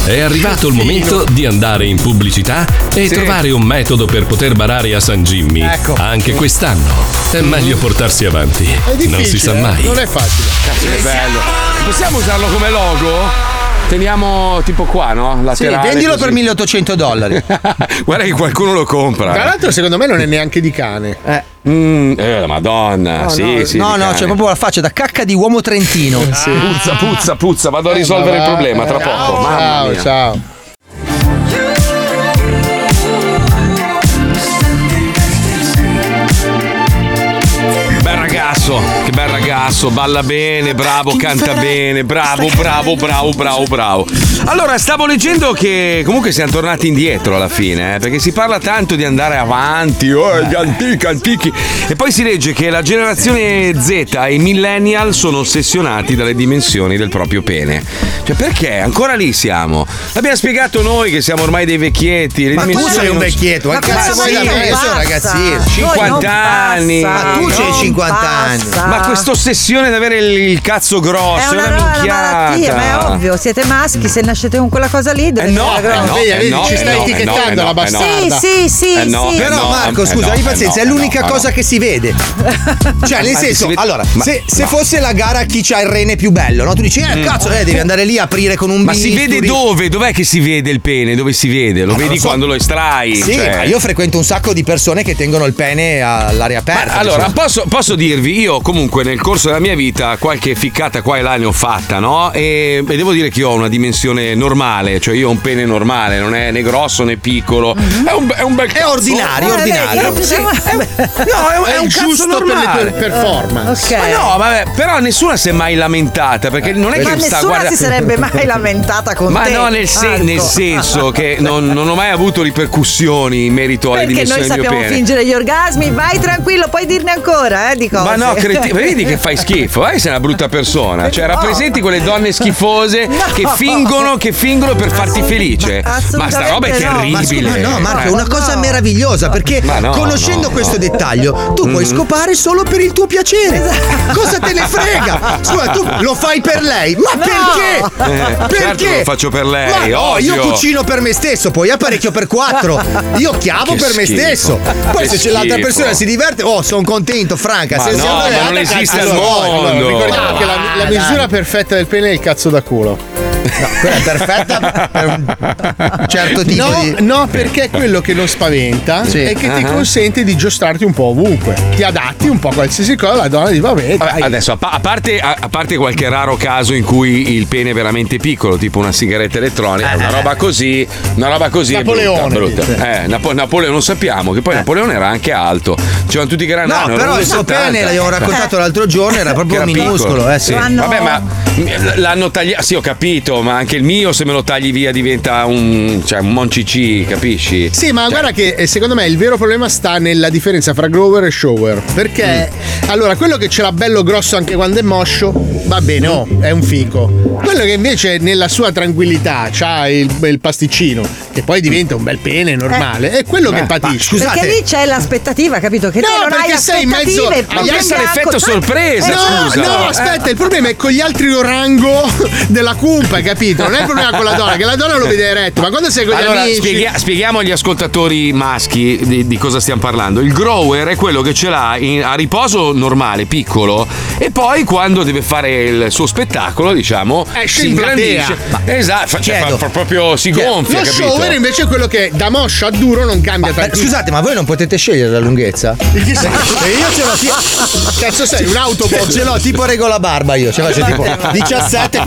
È arrivato il momento di andare in pubblicità e Sì. trovare un metodo per poter barare a San Jimmy. Ecco. Anche quest'anno. È meglio portarsi avanti. Non si sa eh. mai. Non è facile. Cazzo, che bello. Possiamo usarlo come logo? Teniamo tipo qua, no? Sì, Laterale. vendilo così. per 1800 dollari. (laughs) Guarda che qualcuno lo compra. Tra l'altro, secondo me non è neanche di cane. Mm, eh, madonna. No, sì, no, sì. no, no, cane. c'è proprio la faccia da cacca di uomo trentino. (laughs) Puzza, puzza, puzza. Vado a risolvere il problema tra poco. Mamma Ciao, mia. ciao. Bel ragazzo, che bel ragazzo, balla bene, bravo, canta bene, bravo, bravo, bravo, bravo, bravo. Allora, stavo leggendo che comunque siamo tornati indietro alla fine, eh, perché si parla tanto di andare avanti, oh, gli antichi, antichi, e poi si legge che la generazione Z e i millennial sono ossessionati dalle dimensioni del proprio pene. Cioè, perché? Ancora lì siamo. L'abbiamo spiegato noi che siamo ormai dei vecchietti. Le Ma tu sei un vecchietto, Ma cazzo sì? Io sono ragazzino. 50 anni. Ma tu c'hai 50 anni. Ma questa ossessione di avere il, cazzo grosso È è una, roba- una minchiata. malattia, ma è ovvio, siete maschi, se nascete con quella cosa lì dovete no, essere grossi. eh no, Vedi, vedi, eh no, ci stai eh no, etichettando eh no, la eh no. bastarda. Sì, sì, sì, Eh no, sì. eh Però no, Marco, eh scusa, no, eh pazienza, no, è l'unica eh no, cosa che si vede. Cioè, nel senso, allora, se, se no. fosse la gara a chi c'ha il rene più bello, no? Tu dici, eh, Mm. cazzo, eh, devi andare lì a aprire con un Ma si vede dove? Dov'è che si vede il pene? Dove si vede? Lo vedi quando lo estrai? Sì, cioè. ma io frequento un sacco di persone che tengono il pene all'aria aperta. Allora, posso, posso dirvi, io comunque nel corso della mia vita qualche ficcata qua e là ne ho fatta, no? E, e devo dire che io ho una dimensione normale, cioè io ho un pene normale, non è né grosso né piccolo. È un, è un bel È cazzo. ordinario, Eh, ordinario. vedi, Sì. no, No, è, un- è un giusto per le normale. tue performance. Ok. Ma no, vabbè, però nessuno si è mai lamentata perché non è Ma che sta nessuna guarda- si sarebbe mai lamentata con Ma te. no, nel, sen- nel senso che non, non ho mai avuto ripercussioni in merito alle Perché dimensioni noi del mio sappiamo pene. fingere gli orgasmi, vai tranquillo, puoi dirne ancora, eh, di cose. Ma no, creti- vedi che fai schifo, eh, sei una brutta persona. Cioè, rappresenti quelle donne schifose che fingono, che fingono per farti felice. Ma sta roba è assolutamente no. Ma terribile. no, Marco, è Eh. una cosa meravigliosa perché no, conoscendo no, questo no. dettaglio, tu puoi Mhm. scopare solo per il tuo piacere. Esatto. Cosa te ne frega? Scusa, tu lo fai per lei, ma perché? Eh, perché? certo lo faccio per lei, Ma no, io cucino per me stesso, poi apparecchio per quattro. Io chiavo Che per me schifo. stesso. Poi Che se c'è l'altra schifo. persona si diverte, oh, sono contento, Franca. Ma se no, siamo ma non esiste cazzo al vuoi. Mondo. Ricordiamo che la, la dai. misura perfetta del pene è il cazzo da culo. No, quella è perfetta per un certo tipo no, di. no, perché è quello che non spaventa Sì. e che ti Ah. consente di giostrarti un po' ovunque. Ti adatti un po' a qualsiasi cosa, la donna dice vabbè, dai. adesso, a, pa- a parte, a, parte qualche raro caso in cui il pene è veramente piccolo, tipo una sigaretta elettronica, una roba così, una roba così Napoleone, è brutta. brutta. Eh, Napo- Napoleone non sappiamo, che poi Napoleone era anche alto. C'erano tutti che erano No, però il 1,70. suo pene, l'abbiamo raccontato l'altro giorno, era proprio era minuscolo, piccolo. eh sì. Vabbè, ma l'hanno tagliato. Sì, ho capito, ma anche il mio, se me lo tagli via, diventa un. cioè un moncicì, capisci? Sì, ma guarda che eh, secondo me il vero problema sta nella differenza fra grower e shower. Perché allora quello che ce l'ha bello grosso anche quando è moscio, va bene, oh, è un fico. Quello che invece nella sua tranquillità c'ha il, il pasticcino, che poi diventa un bel pene normale, è quello che patisce. Perché lì c'è l'aspettativa, capito? Che No, te non hai perché sei in mezzo-. Ma questo è l'effetto sorpresa, Eh, No, scusa. no, aspetta, il problema è con gli altri orango (laughs) della cumpa, capito? Non è il problema con la donna, che la donna lo vede eretto, ma quando sei con gli Allora, amici. spieghi- spieghiamo agli ascoltatori maschi di, di cosa stiamo parlando. Il grower è quello che ce l'ha in- a riposo normale, piccolo, e poi quando deve fare il suo spettacolo, diciamo, Esce si in platea. ingrandisce. Esatto, cioè, fa- fa- proprio si gonfia, Lo capito? shower invece è quello che da moscio a duro non cambia Ma, tanto. scusate, ma voi non potete scegliere la lunghezza? (laughs) E io ce l'ho tipo. Cazzo sei, un autobus? Ce l'ho tipo regola barba io, ce l'ho c'è tipo (laughs) 17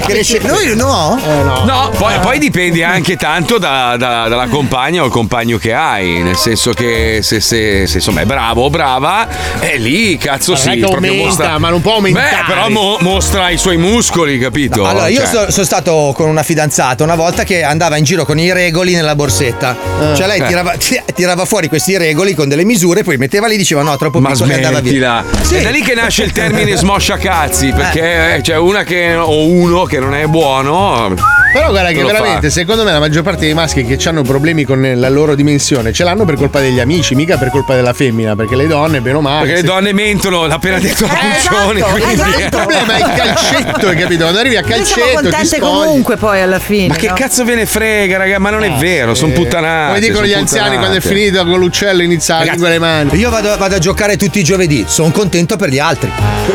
e cresce. Noi no? No, poi, poi dipende anche tanto da- da- dalla compagna o il compagno che hai. Nel senso che se, se- se, insomma è bravo o brava, è lì, cazzo non sì. che proprio aumenta, ma non può aumentare. Beh, però mo- mostra i suoi muscoli, capito? Allora, io Cioè- so- sono stato con una fidanzata una volta che andava in giro con i regoli nella borsetta. Cioè, lei Eh. tirava, ti- tirava fuori questi regoli con delle misure, poi metteva lì, diceva no, troppo Ma piccolo e andava via. Sì. È da lì che nasce il termine smoscia cazzi, perché eh, c'è una che o uno che non è buono. Però guarda che lo fa. veramente, secondo me, la maggior parte dei maschi che hanno problemi con la loro dimensione ce l'hanno per colpa degli amici, mica per colpa della femmina, perché le donne, bene o male. Perché le se- donne mentono, l'ha appena detto la Puccioni. esatto, quindi- esatto. Il problema è il calcetto, hai capito? Quando arrivi a Noi siamo calcetto, ti contente comunque poi alla fine. Ma che no? cazzo ve ne frega, raga? Ma non è vero, sono puttanate. Come dicono gli anziani puttanate. quando è finito con l'uccello inizia a lingue le mani. Io vado, vado a giocare tutti i giovedì, sono contento per gli altri.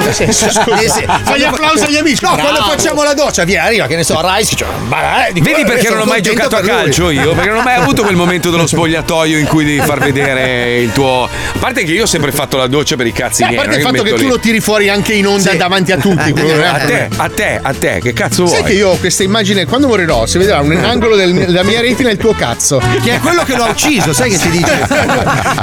Che (laughs) senso, scusa? Eh sì. Fai gli applausi agli amici. No, Bravo. quando facciamo la doccia, via, arriva, che ne so, Rice, cioè, bah, eh, dico, Vedi eh, perché non ho mai giocato a lui. calcio io? Perché non ho mai avuto quel momento dello (laughs) spogliatoio in cui devi far vedere il tuo. A parte che io ho sempre fatto la doccia per i cazzi a miei. parte il fatto che metto tu lì. lo tiri fuori anche in onda Sì. davanti a tutti. (laughs) A te, a te, a te, che cazzo Sai vuoi? che io ho questa immagine, quando morirò, si vedrà un angolo del- della mia retina il tuo cazzo. Che è quello che lo ha ucciso, sai che si dice? (laughs)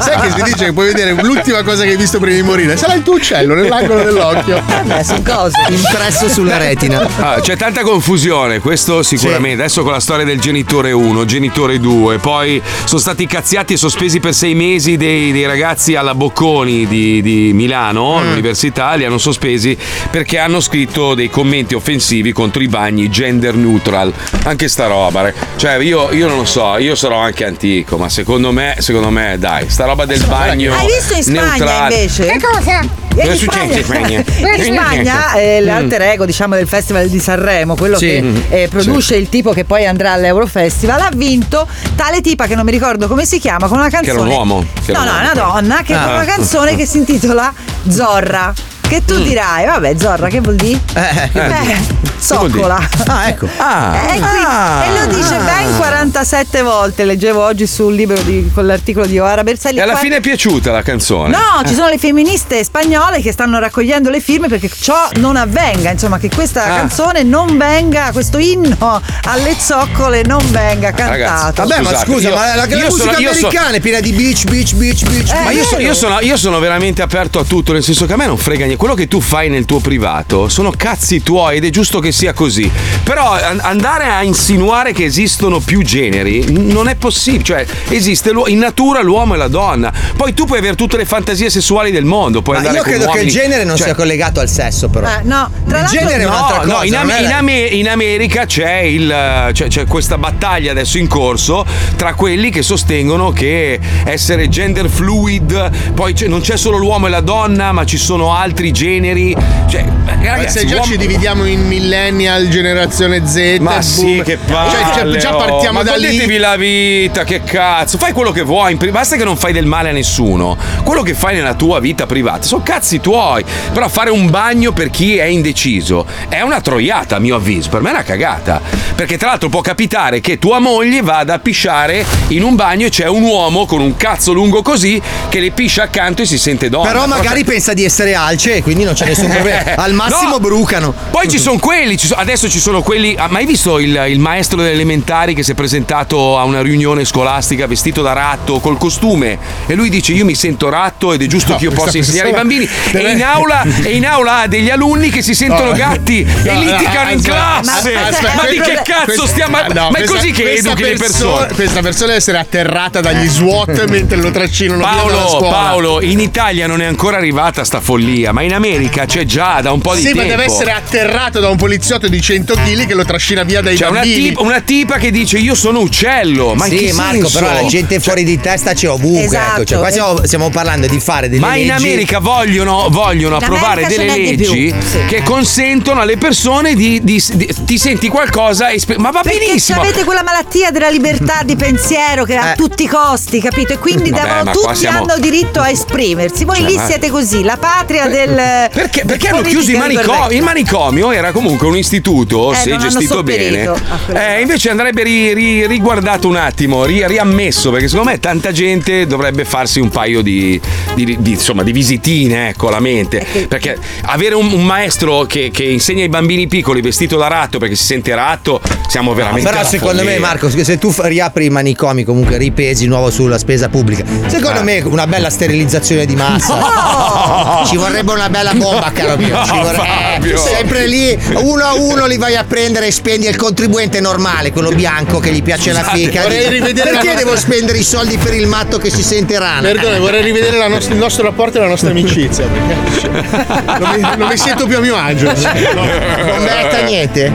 Sai che si dice che puoi vedere l'ultima cosa che hai visto prima di morire? Sarà il tuo uccello nell'angolo dell'occhio. Vabbè, sono cose. Impresso sulla retina. Ah, c'è tanta confusione. Questo sicuramente. Adesso con la storia del genitore 1, genitore 2, poi sono stati cazziati e sospesi per sei mesi dei, dei ragazzi alla Bocconi di, di Milano, all'università, li hanno sospesi perché hanno scritto dei commenti offensivi contro i bagni gender neutral. Anche sta roba, cioè io, io non lo so, io sarò anche antico, ma secondo me, secondo me, dai, sta roba del bagno Hai visto in Spagna neutrale. invece? Che cosa? Cosa in succede in Spagna? In Spagna eh, l'alter ego diciamo del Festival di Sanremo, quello Sì. che Mm. eh, produce il tipo che poi andrà all'Eurofestival, ha vinto tale tipa che non mi ricordo come si chiama con una Che canzone. era un uomo. che No, no, una donna che Ah. fa una canzone che si intitola Zorra. Che tu Mm. dirai, vabbè, Zorra, che vuol dire? Eh, che vuol dire? zoccola. Ah, ecco. (laughs) Ah. E, qui- Ah. e lo dice Ah. ben 47 volte. Leggevo oggi sul libro di, con l'articolo di Oara Berselli. E alla fine è piaciuta la canzone. No, ci sono le femministe spagnole che stanno raccogliendo le firme perché ciò non avvenga, insomma, che questa Ah. canzone non venga, questo inno alle zoccole non venga cantato. Vabbè, ma Scusate, scusa, io- ma la, la musica sono- americana è piena di beach, beach, beach, beach. Eh, Ma io, so- io sono, io sono veramente aperto a tutto, nel senso che a me non frega niente. Quello che tu fai nel tuo privato sono cazzi tuoi ed è giusto che sia così. Però an- andare a insinuare che esistono più generi non è possibile. Cioè, esiste in natura l'uomo e la donna. Poi tu puoi avere tutte le fantasie sessuali del mondo. Puoi Ma andare io con credo che il uomini- genere non cioè- sia collegato al sesso, però. Eh, no, tra il l'altro genere è No, un'altra cosa. no, in, Am- è- in Ame- in America c'è, il, c'è, c'è questa battaglia adesso in corso tra quelli che sostengono che essere gender fluid, poi c'è- non c'è solo l'uomo e la donna, ma ci sono altri generi. Cioè, ragazzi, se già uomo- ci dividiamo in millennial, generazione Z, ma boom. sì, che palle, Cioè, già oh, partiamo ma da lì. la vita, che cazzo. Fai quello che vuoi, basta che non fai del male a nessuno. Quello che fai nella tua vita privata sono cazzi tuoi. Però fare un bagno per chi è indeciso è una troiata, a mio avviso. Per me è una cagata. Perché tra l'altro può capitare che tua moglie vada a pisciare in un bagno e c'è un uomo con un cazzo lungo così che le piscia accanto e si sente donna. Però magari Cosa- pensa di essere alce e quindi non c'è nessun (laughs) problema. Al massimo No. brucano. Poi ci sono quelli, ci so- adesso ci sono quelli. ah, Ma hai visto il, il maestro delle elementari che si è presentato a una riunione scolastica vestito da ratto col costume? E lui dice: Io mi sento ratto ed è giusto No, che io possa insegnare ai bambini. deve- E, in aula, e in aula ha degli alunni che si sentono No. gatti e No, litigano in aspetta, classe. aspetta, ma di che cazzo questa- stiamo a. no, ma è questa- così che questa educhi le perso- persone. Questa persona deve essere atterrata dagli SWAT (laughs) mentre lo trascinano via dalla Paolo, scuola. Paolo, in Italia non è ancora arrivata sta follia, ma in America c'è già da un po' di sì, tempo. ma deve essere atterrato da un poliziotto di 100 kg che lo trascina via dai C'è una, bambini. tip- una tipa che dice io sono uccello. Ma in sì, che Marco, senso? però la gente fuori di testa c'è ovunque. Esatto. ecco. Cioè, qua stiamo, stiamo parlando di fare delle Ma leggi. in America vogliono, vogliono approvare delle di leggi sì. che consentono alle persone di, di- di- ti senti qualcosa e spe- ma va Perché benissimo. avete quella malattia della libertà di pensiero che a tutti i costi, capito? E quindi Vabbè, devono, ma tutti siamo- hanno diritto a esprimersi. Voi Cioè, lì ma- siete così, la patria del. Perché, perché hanno chiuso i manicomi? Il manicomio era comunque un istituto, Eh, se gestito bene. Eh, invece andrebbe ri- ri- riguardato un attimo, ri- riammesso, perché secondo me tanta gente dovrebbe farsi un paio di, di- di- insomma, di visitine, ecco, alla mente. Perché avere un, un maestro che, che insegna ai bambini piccoli vestito da ratto perché si sente ratto, siamo veramente. Però alla secondo me follia. Marco, se tu riapri i manicomi comunque ripesi nuovo sulla spesa pubblica, secondo Ah. me una bella sterilizzazione di massa. (laughs) No! Ci vorrebbe una bella bomba, caro mio. No, Fabio. eh, sempre lì, uno a uno li vai a prendere e spendi il contribuente normale, quello bianco che gli piace la Scusate, fica. vorrei rivedere Perché la- devo spendere i soldi per il matto che si sente rana? Perdone, vorrei rivedere la nostra- il nostro rapporto e la nostra amicizia. Perché non, mi, non mi sento più a mio agio. Non metta niente.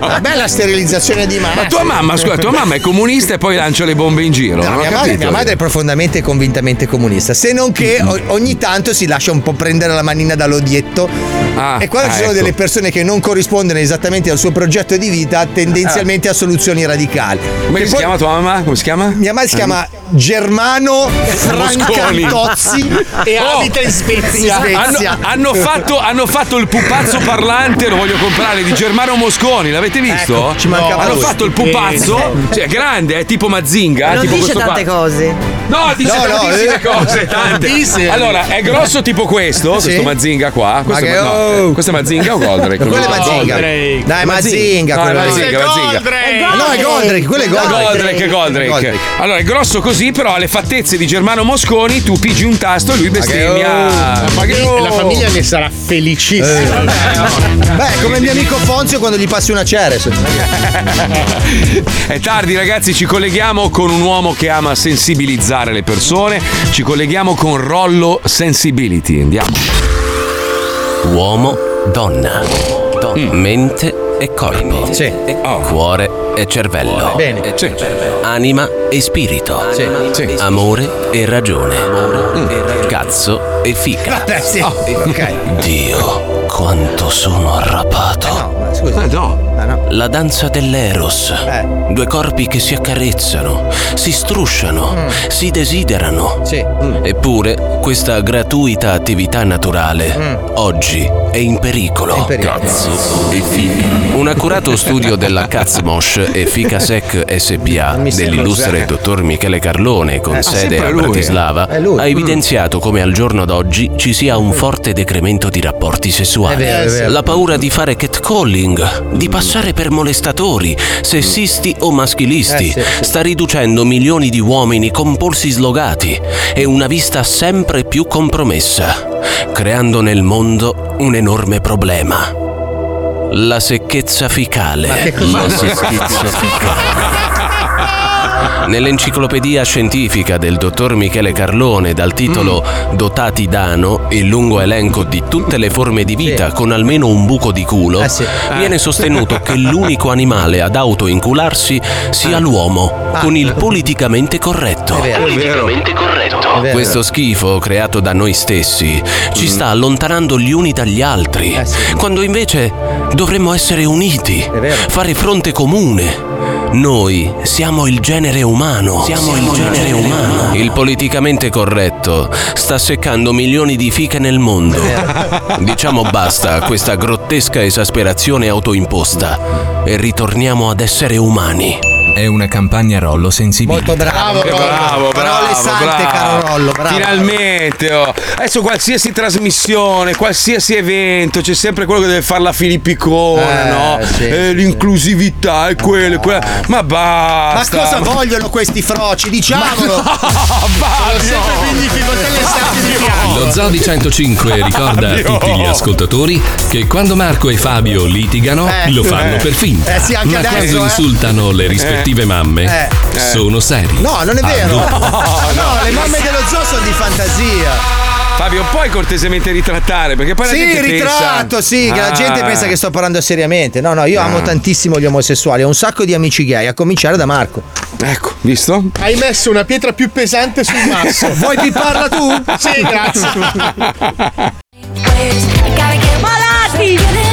Una bella sterilizzazione di massa. Ma tua mamma, scusa, tua mamma è comunista e poi lancia le bombe in giro. No, mia, madre, mia madre è profondamente e convintamente comunista, se non che o- ogni tanto si lascia un po' prendere la manina dall'odietto Ah, e quando ah, ci sono ecco. delle persone che non corrispondono esattamente al suo progetto di vita, tendenzialmente a soluzioni radicali. Come si poi- chiama tua mamma? Come si chiama? Mia madre si chiama Germano Mosconi. Francantozzi E Oh, abita in Spezia. in Hanno, Svezia. hanno fatto, hanno fatto il pupazzo parlante, lo voglio comprare, di Germano Mosconi, l'avete visto? Ecco, ci mancava hanno lui. fatto il pupazzo, cioè è grande, è tipo Mazinga. Non tipo dice tante qua. cose. No, dice No, no, tantissime eh. cose, tante. Tantissime. Allora, è grosso tipo questo, Sì. questo Mazinga qua. Questo, Ma no, oh. eh, questo è Mazinga o Goldrake? Quello è Mazinga. Goldrake. Dai, Mazinga. No, è quello lì. Mazinga, Mazinga. No, è Goldrake, quello è Goldrake. Goldrake, Goldrake. Goldrake. Allora, è grosso così, però ha le fattezze di Germano Mosconi, tu pigi un tasto e lui bestemmia. Ma che oh. La famiglia ne sarà felicissima. Beh, come il mio amico Fonzio quando gli passi una Ceres. (laughs) È tardi ragazzi, ci colleghiamo con un uomo che ama sensibilizzare le persone, ci colleghiamo con Rollo Sensibility, andiamo. Uomo, donna, mente e corpo, cuore e cervello, Bene. anima e spirito, amore e ragione, cazzo e fica. Sì. Ok. Dio, quanto sono arrapato. Scusa. no. La danza dell'Eros. Due corpi che si accarezzano, si strusciano, si desiderano. Sì. Eppure, questa gratuita attività naturale oggi è in pericolo. È in pericolo. Cazzo e fica. Un accurato studio della Kazmosh e Ficasec SPA dell'illustre dottor Michele Carlone con Eh, sede a. Bratislava ha evidenziato come al giorno d'oggi ci sia un forte decremento di rapporti sessuali. È vero, è vero. La paura di fare catcalling, di passare per molestatori, sessisti o maschilisti, Eh, sta riducendo milioni di uomini con polsi slogati e una vista sempre più compromessa, creando nel mondo un enorme problema. La secchezza ficale. La secchezza ficale. Nell'enciclopedia scientifica del dottor Michele Carlone dal titolo Dotati d'ano, il lungo elenco di tutte le forme di vita con almeno un buco di culo, Eh sì. viene sostenuto che l'unico animale ad autoincularsi sia l'uomo, con il politicamente corretto. È. Politicamente corretto. È. Questo schifo creato da noi stessi ci sta allontanando gli uni dagli altri, Eh sì. quando invece dovremmo essere uniti, fare fronte comune. Noi siamo il genere umano. Siamo il genere umano. Il politicamente corretto sta seccando milioni di fiche nel mondo. (laughs) Diciamo basta a questa grottesca esasperazione autoimposta e ritorniamo ad essere umani. È una campagna Rollo sensibile. Molto bravo. Bravo, Parole bravo, sante, bravo. caro Rollo. Bravo. Finalmente, oh. adesso qualsiasi trasmissione, qualsiasi evento, c'è sempre quello che deve fare la filippicona, Eh, no? sì, Eh, sì. L'inclusività e quello, quella. Ma Ma basta. cosa vogliono questi froci? Diciamolo. sempre più in difficoltà le senti di fianco. Lo Zoo di 105 ricorda a tutti gli ascoltatori che quando Marco e Fabio litigano Eh, lo fanno eh. per finta. Eh sì, anche Ma adesso, quando eh. insultano le rispettive mamme Eh. sono seri. No, non è vero. No, le mamme dello zoo sono di fantasia. Fabio, puoi cortesemente ritrattare? Perché poi la Sì, gente ritratto, pensa... sì, che la gente Ah. pensa che sto parlando seriamente. No, no, io amo tantissimo gli omosessuali, ho un sacco di amici gay, a cominciare da Marco. Ecco, visto? Hai messo una pietra più pesante sul masso. (laughs) Vuoi pipparla tu? Sì, grazie. (laughs) Malati!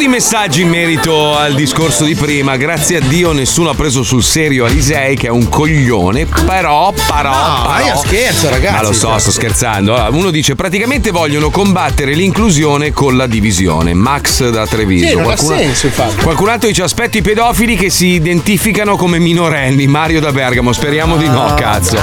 Di messaggi in merito al discorso di prima. Grazie a Dio nessuno ha preso sul serio Alisei, che è un coglione. Però, però, No, però- io scherzo, ragazzi. Ma lo so, sto scherzando. Allora, uno dice: praticamente vogliono combattere l'inclusione con la divisione. Max da Treviso. Sì, ha senso, infatti. Qualcun altro dice: aspetto i pedofili che si identificano come minorenni. Mario da Bergamo. Speriamo di no, cazzo.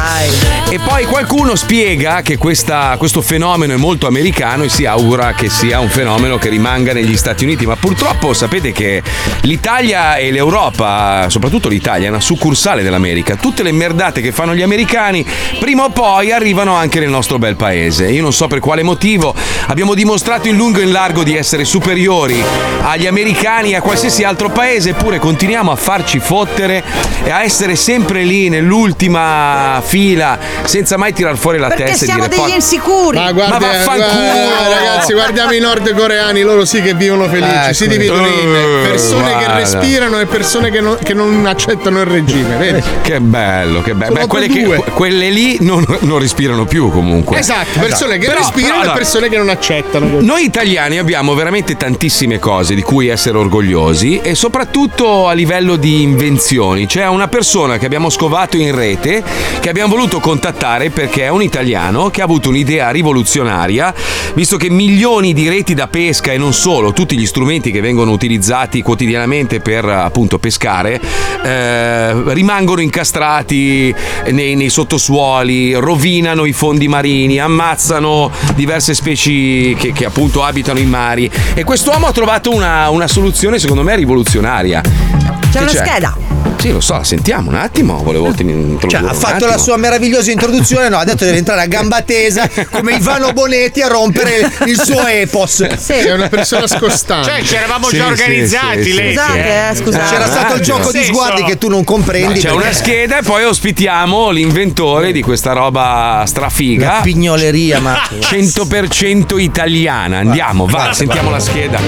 E poi qualcuno spiega che questa- questo fenomeno è molto americano e si augura che sia un fenomeno che rimanga negli Stati Uniti. Ma purtroppo sapete che l'Italia e l'Europa, soprattutto l'Italia, è una succursale dell'America. Tutte le merdate che fanno gli americani, prima o poi arrivano anche nel nostro bel paese. Io non so per quale motivo. Abbiamo dimostrato in lungo e in largo di essere superiori agli americani e a qualsiasi altro paese, eppure continuiamo a farci fottere e a essere sempre lì nell'ultima fila senza mai tirar fuori la Perché testa e siamo dire degli "Porca- insicuri. Ma guarda, Ma vaffanculo! guarda, ragazzi, guardiamo i nordcoreani, loro sì che vivono felici. Eccoci, si dividono in persone che guarda. respirano e persone che non, che non accettano il regime, vedi? Che bello, che bello. Beh, quelle, che, quelle lì non, non respirano più comunque. Esatto, persone che Però- respirano però, e persone che non accettano. Noi italiani abbiamo veramente tantissime cose di cui essere orgogliosi e soprattutto a livello di invenzioni. C'è una persona che abbiamo scovato in rete che abbiamo voluto contattare perché è un italiano che ha avuto un'idea rivoluzionaria, visto che milioni di reti da pesca e non solo, tutti gli strumenti che vengono utilizzati quotidianamente per appunto pescare, eh, rimangono incastrati nei, nei sottosuoli, rovinano i fondi marini, ammazzano diverse specie che, che appunto abitano i mari. E quest'uomo ha trovato una, una soluzione, secondo me, rivoluzionaria. C'è Che una scheda. Sì, lo so, la sentiamo un attimo. Volevo introdurre Cioè, ha fatto la sua meravigliosa introduzione, no, ha detto deve entrare a gamba tesa come Ivano Bonetti a rompere il suo epos. È una persona scostante. Cioè, c'eravamo Sì, già sì, organizzati, sì, lei. sì. Scusate, eh, scusate. C'era Ah, stato il gioco di sguardi che tu non comprendi. C'è perché- una scheda e poi ospitiamo l'inventore di questa roba strafiga. La pignoleria, ma (laughs) 100% italiana. Andiamo, va, sentiamo la scheda.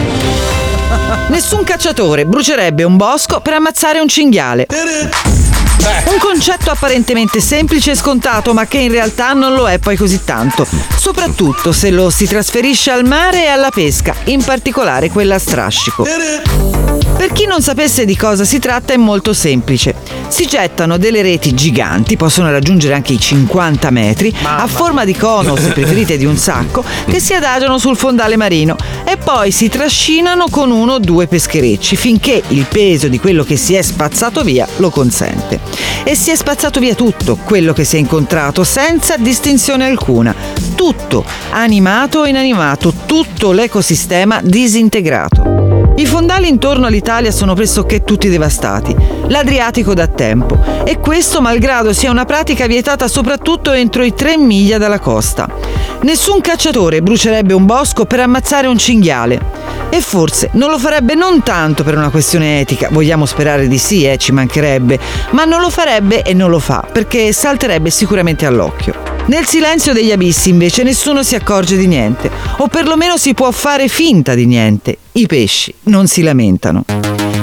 Nessun cacciatore brucerebbe un bosco per ammazzare un cinghiale. Un concetto apparentemente semplice e scontato, ma che in realtà non lo è poi così tanto. Soprattutto se lo si trasferisce al mare e alla pesca, in particolare quella a strascico. Per chi non sapesse di cosa si tratta è molto semplice. Si gettano delle reti giganti, possono raggiungere anche i 50 metri, a forma di cono, se (laughs) preferite di un sacco, che si adagiano sul fondale marino e poi si trascinano con uno o due pescherecci finché il peso di quello che si è spazzato via lo consente. E si è spazzato via tutto quello che si è incontrato senza distinzione alcuna. Tutto, animato o inanimato, tutto l'ecosistema disintegrato. I fondali intorno all'Italia sono pressoché tutti devastati, l'Adriatico da tempo, e questo malgrado sia una pratica vietata soprattutto entro i 3 miglia dalla costa. Nessun cacciatore brucerebbe un bosco per ammazzare un cinghiale. E forse non lo farebbe non tanto per una questione etica, vogliamo sperare di sì, eh, ci mancherebbe, ma non lo farebbe e non lo fa perché salterebbe sicuramente all'occhio. Nel silenzio degli abissi invece nessuno si accorge di niente, o perlomeno si può fare finta di niente. I pesci non si lamentano.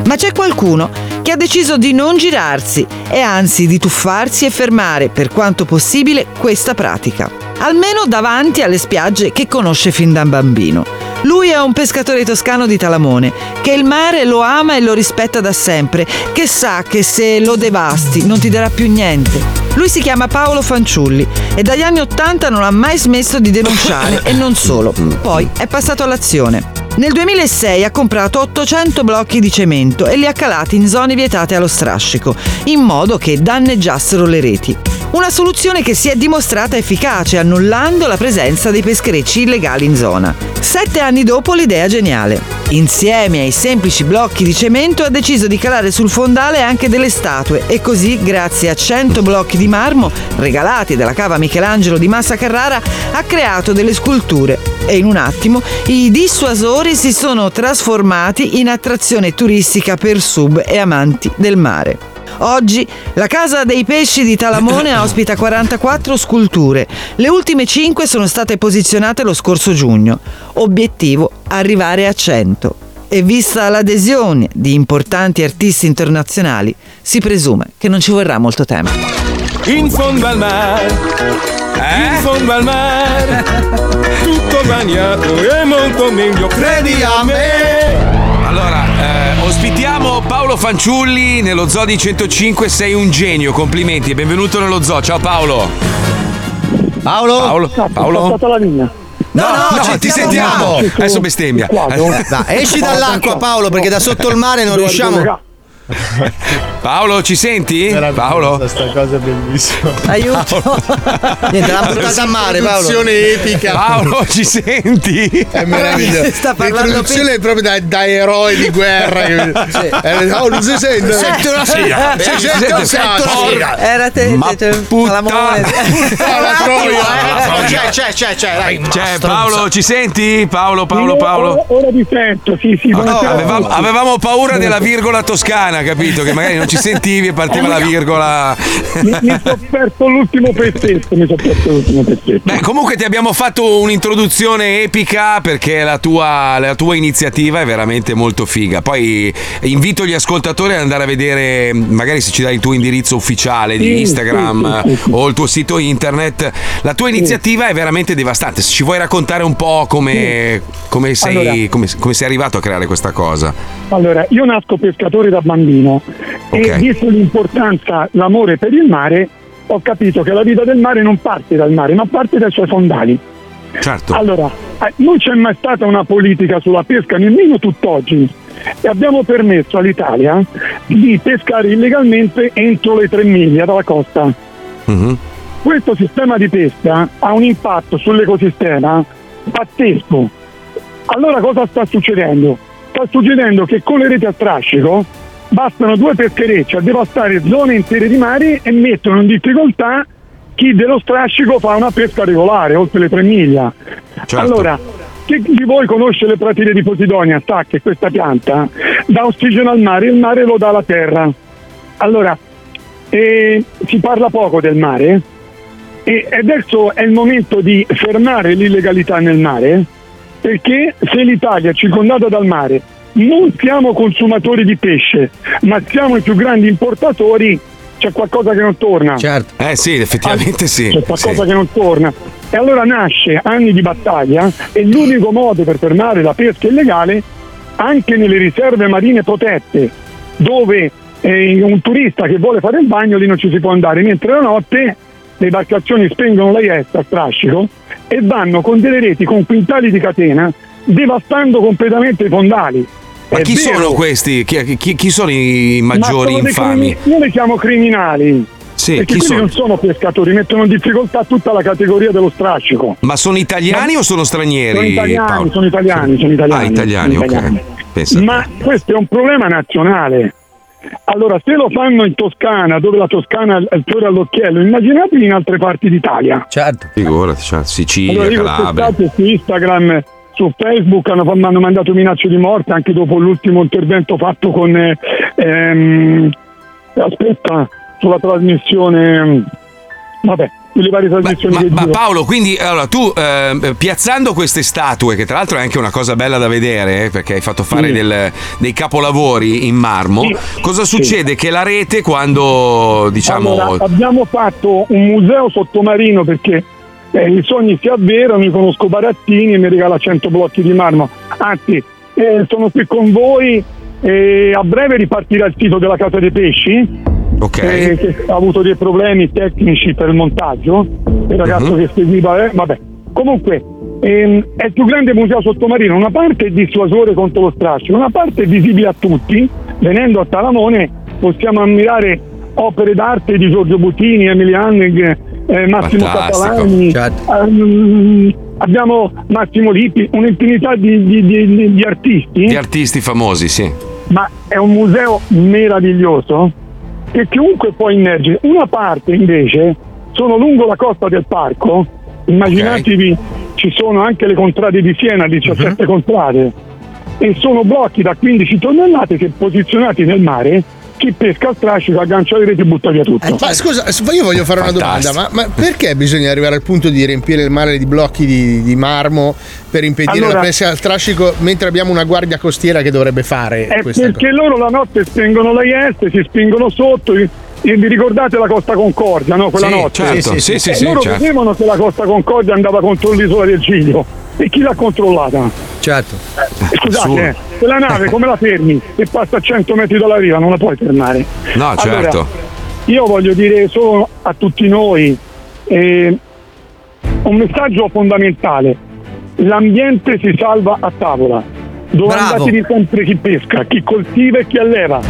Ma c'è qualcuno che ha deciso di non girarsi e anzi di tuffarsi e fermare, per quanto possibile, questa pratica. Almeno davanti alle spiagge che conosce fin da bambino. Lui è un pescatore toscano di Talamone, che il mare lo ama e lo rispetta da sempre, che sa che se lo devasti non ti darà più niente. Lui si chiama Paolo Fanciulli e dagli anni Ottanta non ha mai smesso di denunciare (coughs) e non solo. Poi è passato all'azione. Nel 2006 ha comprato 800 blocchi di cemento e li ha calati in zone vietate allo strascico, in modo che danneggiassero le reti. Una soluzione che si è dimostrata efficace, annullando la presenza dei pescherecci illegali in zona. Sette anni dopo l'idea geniale. Insieme ai semplici blocchi di cemento ha deciso di calare sul fondale anche delle statue e così, grazie a 100 blocchi di marmo regalati dalla cava Michelangelo di Massa Carrara, ha creato delle sculture e in un attimo i dissuasori si sono trasformati in attrazione turistica per sub e amanti del mare. Oggi la Casa dei Pesci di Talamone (coughs) ospita 44 sculture. Le ultime 5 sono state posizionate lo scorso giugno. Obiettivo arrivare a 100. E vista l'adesione di importanti artisti internazionali, si presume che non ci vorrà molto tempo. In fondo al mare, in fondo al mare, (laughs) tutto bagnato e molto meglio, credi a me. Allora, eh, ospitiamo Paolo Fanciulli nello Zoo di 105. Sei un genio, complimenti e benvenuto nello Zoo. Ciao Paolo. Paolo? Paolo? Paolo? la linea. No, no, no, ci ti sentiamo. Adesso bestemmia. Dai, esci dall'acqua Paolo perché da sotto il mare non riusciamo. Paolo, ci senti? Paolo? Questa cosa è bellissima. Aiuto. Niente, l'ha buttata a mare Paolo. Epica. Paolo, ci senti? È meraviglioso. Sta parlando L'introduzione è proprio da, da eroe di guerra. che- (laughs) Eh, oh, non si sente. Senti una siga. Si Senti sente una un siga. cazzo. Era te, Ma te- te- puttana. Ah, (laughs) la troia. C'è, c'è, c'è, c'è, dai. Cioè, Paolo, ci senti? Paolo, Paolo, Paolo. Ora ti sento, sì, sì, Oh, avevamo, avevamo paura della virgola toscana. Italiana, capito? Che magari non ci sentivi e partiva la virgola. Mi, mi sono perso l'ultimo pezzetto, mi sono perso l'ultimo pezzetto. Beh, comunque ti abbiamo fatto un'introduzione epica perché la tua, la tua iniziativa è veramente molto figa. Poi invito gli ascoltatori ad andare a vedere, magari se ci dai il tuo indirizzo ufficiale di Sì, Instagram sì, sì. o il tuo sito internet. La tua iniziativa è veramente devastante. Se ci vuoi raccontare un po' come, come sei, Allora. come, come sei arrivato a creare questa cosa. Allora, io nasco pescatore da bambino e visto l'importanza, l'amore per il mare, ho capito che la vita del mare non parte dal mare, ma parte dai suoi fondali. Certo. Allora, eh, non c'è mai stata una politica sulla pesca, nemmeno tutt'oggi. E abbiamo permesso all'Italia di pescare illegalmente entro le tre miglia dalla costa. Questo sistema di pesca ha un impatto sull'ecosistema pazzesco. Allora cosa sta succedendo? Sta succedendo che con le reti a strascico bastano due pescherecci a devastare zone intere di mare e mettono in difficoltà chi dello strascico fa una pesca regolare oltre le tre miglia. Allora, chi di voi conosce le pratine di Posidonia sa che questa pianta dà ossigeno al mare, il mare lo dà alla terra. Allora, eh, si parla poco del mare e adesso è il momento di fermare l'illegalità nel mare perché se l'Italia è circondata dal mare non siamo consumatori di pesce ma siamo i più grandi importatori. C'è qualcosa che non torna. Certo. Eh sì effettivamente sì. c'è qualcosa Sì. che non torna. E allora nasce anni di battaglia e l'unico modo per fermare la pesca illegale anche nelle riserve marine protette dove eh, un turista che vuole fare il bagno lì non ci si può andare mentre la notte le imbarcazioni spengono la iesta a strascico e vanno con delle reti con quintali di catena devastando completamente i fondali Ma È chi vero. sono questi? Chi, chi- chi sono i Ma maggiori sono infami? crimi- Io li chiamo criminali. Sì, perché chi quelli sono? non sono pescatori, mettono in difficoltà tutta la categoria dello strascico. Ma sono italiani o sono stranieri? Sono italiani, Paolo? sono italiani, sono italiani. Ah, italiani, sono ok. italiani. Ma questo è un problema nazionale. Allora, se lo fanno in Toscana, dove la Toscana è il fiore all'occhiello, immaginatevi in altre parti d'Italia. Certo. Figurati, cioè, Sicilia, Allora, Calabria. su Instagram, su Facebook hanno, mi hanno mandato minacce di morte anche dopo l'ultimo intervento fatto con eh, ehm, aspetta, sulla trasmissione vabbè, sulle varie trasmissioni Ma, ma giro. Paolo, quindi allora, tu eh, piazzando queste statue, che tra l'altro è anche una cosa bella da vedere, eh, perché hai fatto fare Sì. del- dei capolavori in marmo, cosa succede? Che la rete quando diciamo... Allora, abbiamo fatto un museo sottomarino perché eh, i sogni si avverano, io conosco Barattini e mi regala 100 blocchi di marmo. Anzi, eh, sono qui con voi e a breve ripartirà il sito della Casa dei Pesci. eh, che ha avuto dei problemi tecnici per il montaggio. Il ragazzo Mhm. che seguiva, eh, vabbè. Comunque, ehm, è il più grande museo sottomarino. Una parte è dissuasore contro lo strascico, una parte è visibile a tutti. Venendo a Talamone possiamo ammirare opere d'arte di Giorgio Butini, Emily Hannig, eh, Massimo Fantastico. Catalani. ehm, abbiamo Massimo Lippi, un'infinità di, di- di- di- artisti Di artisti famosi, sì. ma è un museo meraviglioso che chiunque può immergere. Una parte invece sono lungo la costa del parco, immaginatevi ci sono anche le contrade di Siena, 17 contrade, e sono blocchi da 15 tonnellate che posizionati nel mare, chi pesca al strascico aggancia le reti e butta via tutto. Ma scusa, io voglio fare una domanda, ma, ma perché bisogna arrivare al punto di riempire il mare di blocchi di, di marmo per impedire Allora- la pesca al trascico mentre abbiamo una guardia costiera che dovrebbe fare È questa perché loro la notte spengono la IS, si spingono sotto. Vi ricordate la Costa Concordia, no? Quella Sì, notte? certo, sì, sì, E sì, loro certo. vedevano che la Costa Concordia andava contro l'isola del Giglio. E chi l'ha controllata? Certo. Scusate, Assurdo. eh, se la nave come la fermi e passa a 100 metri dalla riva non la puoi fermare. No, certo. Allora, io voglio dire solo a tutti noi eh, un messaggio fondamentale. L'ambiente si salva a tavola. Dove Bravo. andatevi sempre chi pesca, chi coltiva e chi alleva.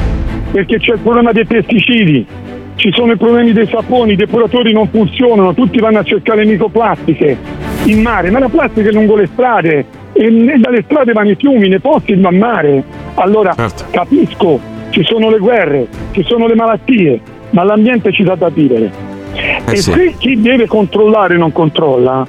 Perché c'è il problema dei pesticidi, ci sono i problemi dei saponi, i depuratori non funzionano, tutti vanno a cercare le microplastiche in mare, ma la plastica è lungo le strade e dalle strade vanno i fiumi, nei posti va a mare. Allora capisco, ci sono le guerre, ci sono le malattie, ma l'ambiente ci dà da vivere. e sì. se chi deve controllare non controlla,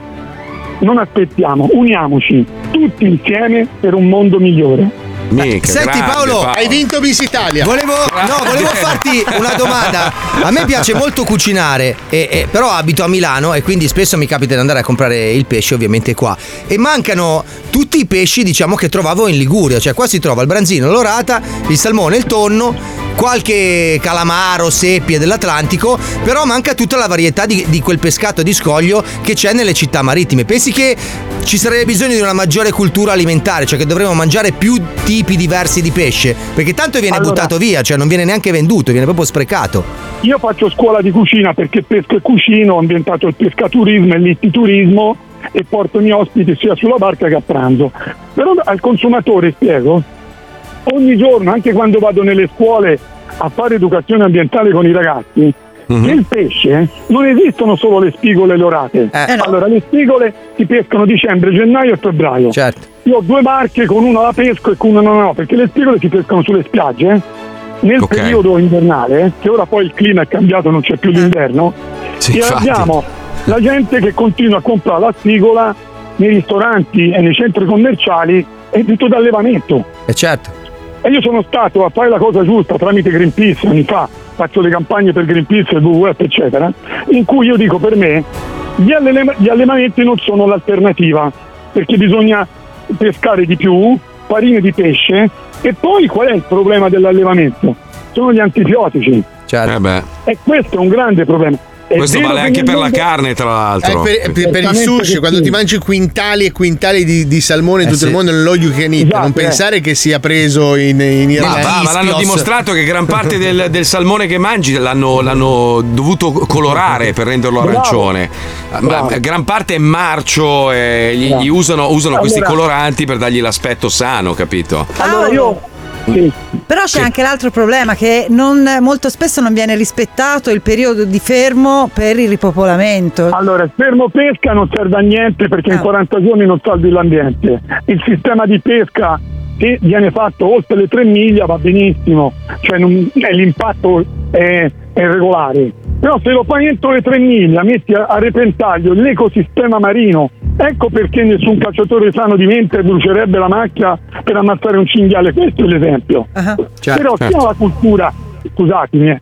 non aspettiamo, uniamoci tutti insieme per un mondo migliore. Mica, Senti grande, Paolo, Hai vinto Miss Italia. Volevo, no, volevo farti una domanda. A me piace molto cucinare, e- e- però abito a Milano e quindi spesso mi capita di andare a comprare il pesce, ovviamente qua. E mancano tutti i pesci, diciamo, che trovavo in Liguria. Cioè, qua si trova il branzino, l'orata, il salmone, il tonno. Qualche calamaro, seppie dell'Atlantico, però manca tutta la varietà di, di quel pescato di scoglio che c'è nelle città marittime. Pensi che ci sarebbe bisogno di una maggiore cultura alimentare, cioè che dovremmo mangiare più tipi diversi di pesce? Perché tanto viene Allora- buttato via, cioè non viene neanche venduto, viene proprio sprecato. Io faccio scuola di cucina perché pesco e cucino, ho inventato il pescaturismo e l'ittiturismo e porto i miei ospiti sia sulla barca che a pranzo. Però al consumatore spiego, ogni giorno, anche quando vado nelle scuole a fare educazione ambientale con i ragazzi, nel pesce non esistono solo le spigole e le orate. Allora, le spigole si pescano dicembre, gennaio e febbraio. Io ho due barche, con una la pesco e con una non ho, perché le spigole si pescano sulle spiagge. eh. Nel Ok. periodo invernale, che ora poi il clima è cambiato, non c'è più l'inverno, Sì, e infatti. abbiamo la gente che continua a comprare la spigola nei ristoranti e nei centri commerciali è tutto d'allevamento. E certo. E io sono stato a fare la cosa giusta tramite Greenpeace anni fa, faccio le campagne per Greenpeace, il WWF, eccetera, in cui io dico per me gli, alleva- gli allevamenti non sono l'alternativa, perché bisogna pescare di più, farine di pesce, e poi qual è il problema dell'allevamento? Sono gli antibiotici. Eh beh. E questo è un grande problema. Questo vale che anche per la carne, tra l'altro. Eh, per, per- per il sushi, quando sì. ti mangi quintali e quintali di, di salmone in Eh tutto il sì. mondo, nell'all you can eat, Esatto, non eh. pensare che sia preso in, in Ma, Irlanda. va, ma l'hanno dimostrato che gran parte (laughs) del, del salmone che mangi l'hanno, l'hanno dovuto colorare per renderlo Bravo. arancione. Ma Bravo. gran parte è marcio e gli, gli usano, usano questi Allora- coloranti per dargli l'aspetto sano, capito? Allora io sì. Però c'è anche l'altro problema che non- molto spesso non viene rispettato il periodo di fermo per il ripopolamento. Allora, il fermo pesca non serve a niente perché Ah. in 40 giorni non salvi l'ambiente. Il sistema di pesca che viene fatto oltre le 3 miglia va benissimo, cioè non- eh, l'impatto è, è regolare. Però se lo fai entro le 3 miglia metti a, a repentaglio l'ecosistema marino. Ecco perché nessun cacciatore sano di mente brucerebbe la macchia per ammazzare un cinghiale. Questo è l'esempio. Certo, Però certo. sia la cultura, scusatemi, eh,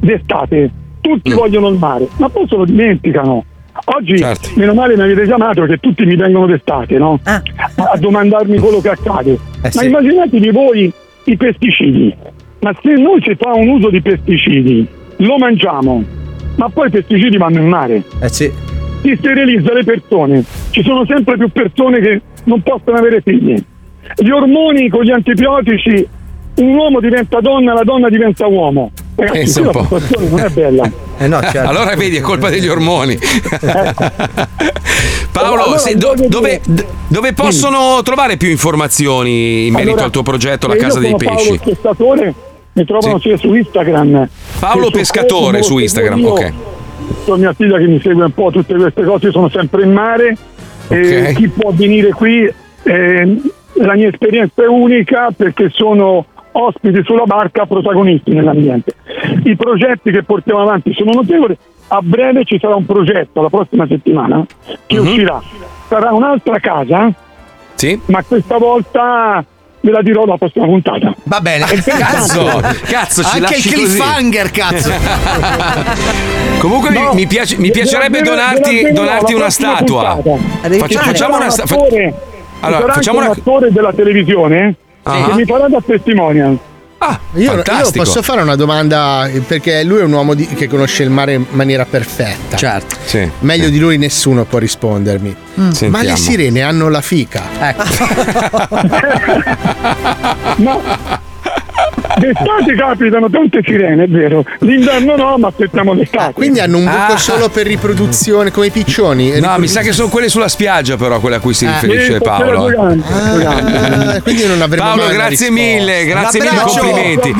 d'estate, tutti Mm. vogliono il mare, ma poi se lo dimenticano. Oggi, Certo. meno male mi avete chiamato perché tutti mi vengono d'estate, no? A domandarmi quello che accade. Eh, ma sì. immaginatevi voi i pesticidi. Ma se noi si fa un uso di pesticidi, lo mangiamo, ma poi i pesticidi vanno in mare. Eh sì. Si sterilizza le persone. Ci sono sempre più persone che non possono avere figli. Gli ormoni con gli antibiotici, un uomo diventa donna, la donna diventa uomo. Ragazzi, la po'. situazione non è bella. (laughs) Eh no, certo. Allora vedi, è colpa degli ormoni. (laughs) Paolo, Allora, se- do- dove, dove possono trovare più informazioni in merito Allora, al tuo progetto La se Casa io dei sono Paolo Pesci? Mi trovano sia su Instagram. Paolo Pescatore su Instagram, io, ok. Ho mia figlia che mi segue un po' tutte queste cose, io sono sempre in mare. E Ok. chi può venire qui, eh, la mia esperienza è unica perché sono ospiti sulla barca, protagonisti nell'ambiente. I progetti che portiamo avanti sono notevoli. A breve ci sarà un progetto la prossima settimana che Mhm. uscirà. Sarà un'altra casa, Sì? ma questa volta ve la dirò la prossima puntata. Va bene. Cazzo, cazzo, ci Anche il lasci così. cliffhanger, cazzo. (laughs) Comunque mi- No, mi, piace- mi ve- piacerebbe ve la- ve la donarti, dirò donarti la una statua. fare. facciamo una Ci sta- sarà un attore, Allora, facciamo una- un attore della televisione Ah. che mi farà da testimonial. Ah, Io, io posso fare una domanda perché lui è un uomo di- che conosce il mare in maniera perfetta. Certo. Sì. Meglio di lui nessuno può rispondermi. Ma Sentiamo. le sirene hanno la fica. Ecco. (laughs) Ma (laughs) d'estate capitano tante sirene, è vero. L'inverno no, ma aspettiamo l'estate. Quindi hanno un buco Ah. solo per riproduzione, come i piccioni. No, mi sa che sono quelle sulla spiaggia, però, quelle a cui si Eh. riferisce Sì, Paolo. Ah, quindi non avremo Paolo, mai una grazie mille, grazie mille, complimenti.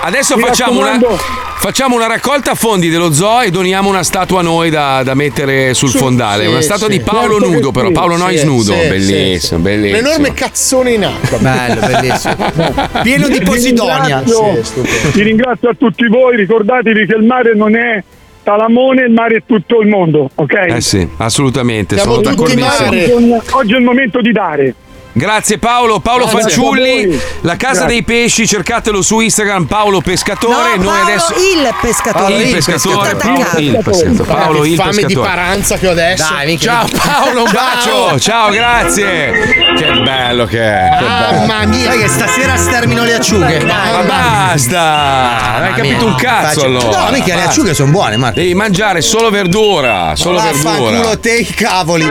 Adesso Mi facciamo una, raccomando. facciamo una raccolta fondi dello zoo e doniamo una statua a noi da, da mettere sul Sì, fondale. sì, una statua sì. di Paolo Certo nudo, però sì. Paolo Nois nudo. sì, bellissimo, sì, sì. bellissimo. Un enorme cazzone in acqua. Bello, bellissimo. Pieno di Posidonia. Ringrazio- stupendo. Vi ringrazio a tutti voi, ricordatevi che il mare non è Talamone, il mare è tutto il mondo, ok? Eh sì, assolutamente, Siamo sono d'accordissimo. Oggi è il momento di dare. Grazie Paolo, Paolo Grazie. Fanciulli, la casa Grazie. dei pesci, cercatelo su Instagram Paolo Pescatore. No, Noi Paolo adesso il pescatore. il pescatore, Paolo attaccato. il pescatore. Paolo il fame di pescatore. paranza che ho adesso. Ciao Paolo, un bacio. Ciao, grazie. Che bello che è. Che bello. Mamma mia. Sai che stasera stermino le acciughe. Ma basta! Non hai capito un cazzo Faccio- allora. No, mica le acciughe sono buone, ma. Devi mangiare solo verdura, solo verdura. te i cavoli.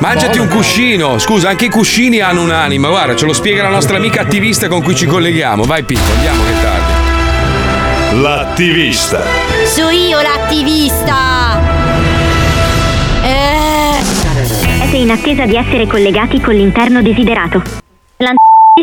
Mangiati un cuscino. Scusa, anche i cuscini hanno un'anima. Guarda, ce lo spiega la nostra amica attivista con cui ci colleghiamo. Vai, Pippo, andiamo che è tardi. L'attivista. So io l'attivista. Eh. Siete in attesa di essere collegati con l'interno desiderato. L'ant-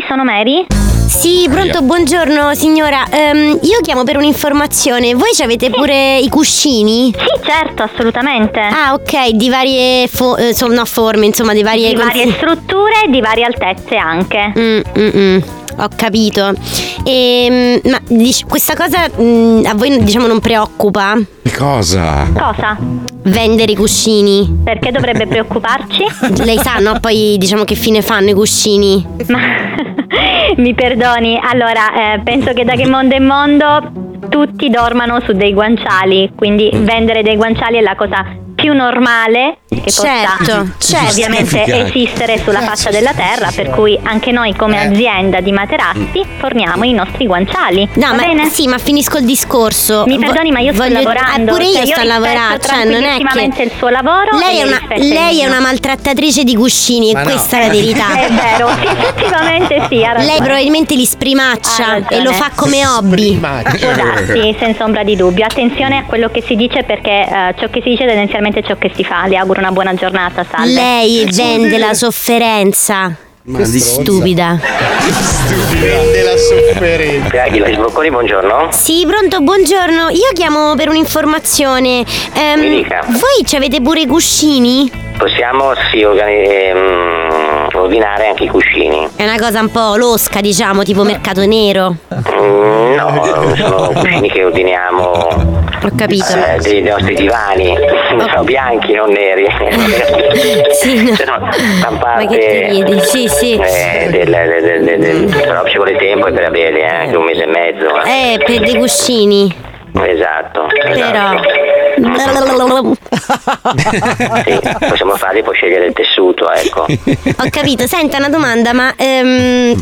sono Mary? Sì, pronto, buongiorno signora. Ehm, io chiamo per un'informazione. Voi ci avete pure i cuscini? Sì, certo, assolutamente. Ah, ok, di varie fo- eh, no, forme, insomma, di varie Di varie strutture e di varie altezze anche. Mm, mm, mm, Ho capito. Ehm, ma dic- questa cosa mm, a voi diciamo non preoccupa? Che cosa? Cosa? Vendere i cuscini? Perché dovrebbe preoccuparci? (laughs) Lei sa, no? Poi diciamo che fine fanno i cuscini? (laughs) Mi perdoni, allora eh, penso che da che mondo è mondo tutti dormano su dei guanciali, quindi vendere dei guanciali è la cosa più normale che possa Certo, certo. ovviamente esistere sulla faccia della terra, per cui anche noi come azienda di materassi forniamo i nostri guanciali. No, Va ma bene? sì, ma finisco il discorso. Mi perdoni, ma io sto voglio- lavorando. Eh, pure io cioè, sto lavorando. Cioè, non è che. il suo lavoro. Lei è una, lei è una maltrattatrice di cuscini, Ma e no. questa è la verità. (laughs) È vero, sì, effettivamente sì. Lei probabilmente li sprimaccia e lo fa come hobby. Può darsi, senza ombra di dubbio. Attenzione a quello che si dice perché eh, ciò che si dice è tendenzialmente ciò che si fa. Le auguro una buona giornata, salve. Lei vende la sofferenza. Ma Stupida. Vende la sofferenza. Agila Sbrocconi, buongiorno. Sì, pronto, buongiorno. Io chiamo per un'informazione. Ehm, Mi dica. voi ci avete pure i cuscini? Possiamo sì, organi- ehm, ordinare anche i cuscini. È una cosa un po' losca, diciamo, tipo mercato nero. Mm, no, sono (laughs) cuscini che ordiniamo Ho capito. eh, dei nostri divani, sono bianchi, non neri. (laughs) Sì, no. Sono Ma stampate. che ti ridi? Sì, sì. eh, del, del- del- del- del- però ci vuole tempo per averli, eh, anche un mese e mezzo. eh. Eh, per dei cuscini. Esatto, Però. esatto. Sì, possiamo farli, puoi scegliere il tessuto, ecco. Ho capito. Senta una domanda, ma. ehm,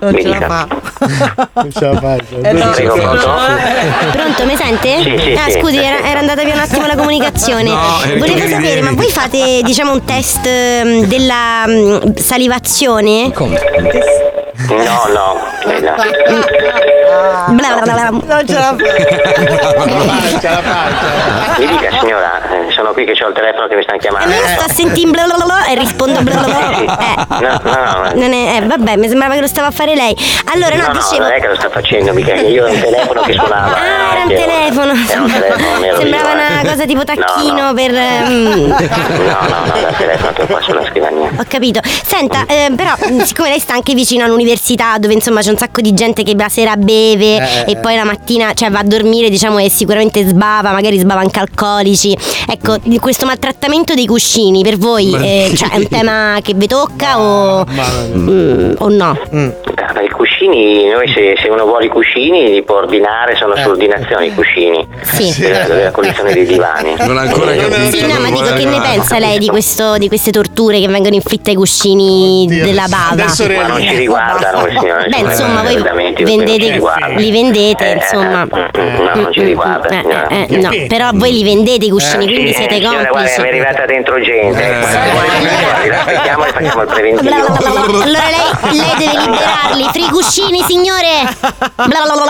Non Mi ce la dica. fa. (laughs) Non ce la faccio. Eh, no. Prego, pronto? Pronto, mi sente? Sì, sì, ah, sì. scusi, era, era andata via un attimo la comunicazione. No, eh, Volevo sapere, ma voi fate, diciamo, un test ehm, della mm, salivazione? No, no, quella. Bla bla bla bla. Non ce la (laughs) Mi dica signora, eh, sono qui che ho il telefono che mi stanno chiamando. Io sto a sentire bla bla bla e rispondo bla bla bla. (laughs) Eh. No, no, no. Non è, eh, vabbè, mi sembrava che lo stava fare lei. Allora, no, no, no, dicevo. non è che lo sta facendo, mica che io ho un telefono che suonava. Ah, era un telefono. Era un telefono, (laughs) Sembrava eh. una cosa tipo tacchino No, no. per. ehm, No, no, no, dal telefono che ho qua sulla scrivania. Ho capito. Senta, eh, però, mh, siccome lei sta anche vicino all'università, dove insomma c'è un sacco di gente che la sera beve Eh, e poi la mattina cioè, va a dormire, diciamo, e sicuramente sbava, magari sbava anche alcolici. Ecco, di questo maltrattamento dei cuscini per voi eh, cioè, è un (laughs) tema che vi tocca o, mm, o no? Ah, Dawaj, kuś. Cuscini, noi se, se uno vuole i cuscini li può ordinare, sono su ordinazione i cuscini. Sì. Della, della condizione dei divani. (laughs) Non ha ancora capito. Sì, no, ma dico che ne pensa lei di, questo, di queste torture che vengono inflitte ai cuscini della bava? Ma non ci riguardano, signore. Beh, sono insomma, voi vendete, li vendete, Eh, insomma. No, non ci riguarda, Eh, signora. eh, no, però voi li vendete i cuscini, quindi Sì, siete signora, guarda, mi è complici. arrivata dentro gente. l'aspettiamo e facciamo il preventivo. Allora lei, lei deve liberarli. Free cuscini, signore! Bla bla bla.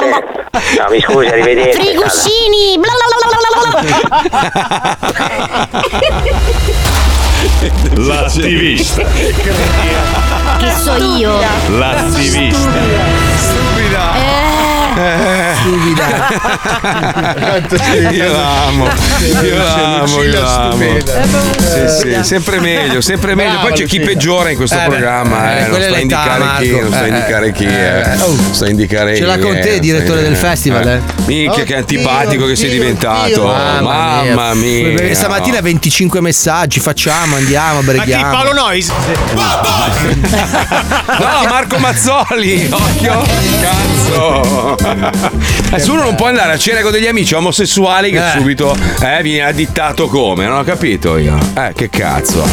No, mi scusi, arrivederci. Free salve. cuscini! Bla bla bla bla bla bla. L'attivista. Che so io? L'attivista. Eh, Io l'amo, io l'amo, io l'amo. Sì, sì, sempre meglio, sempre meglio. Poi c'è chi peggiora in questo Eh, programma, eh, eh, non è a indicare l'età, chi, non sto a indicare chi, eh. Eh, oh. Sto a indicare Ce l'ha chi, con te, eh, direttore del festival, eh. Minchia, che Oddio, antipatico che sei diventato. oddio. Mamma mia. Perché Stamattina 25 messaggi, facciamo, andiamo, breghiamo. Paolo Nois? No, Marco Mazzoli, occhio. Cazzo. Adesso uno non può andare a cena con degli amici omosessuali che Eh. subito eh, viene addittato come, non ho capito io. Eh, che cazzo.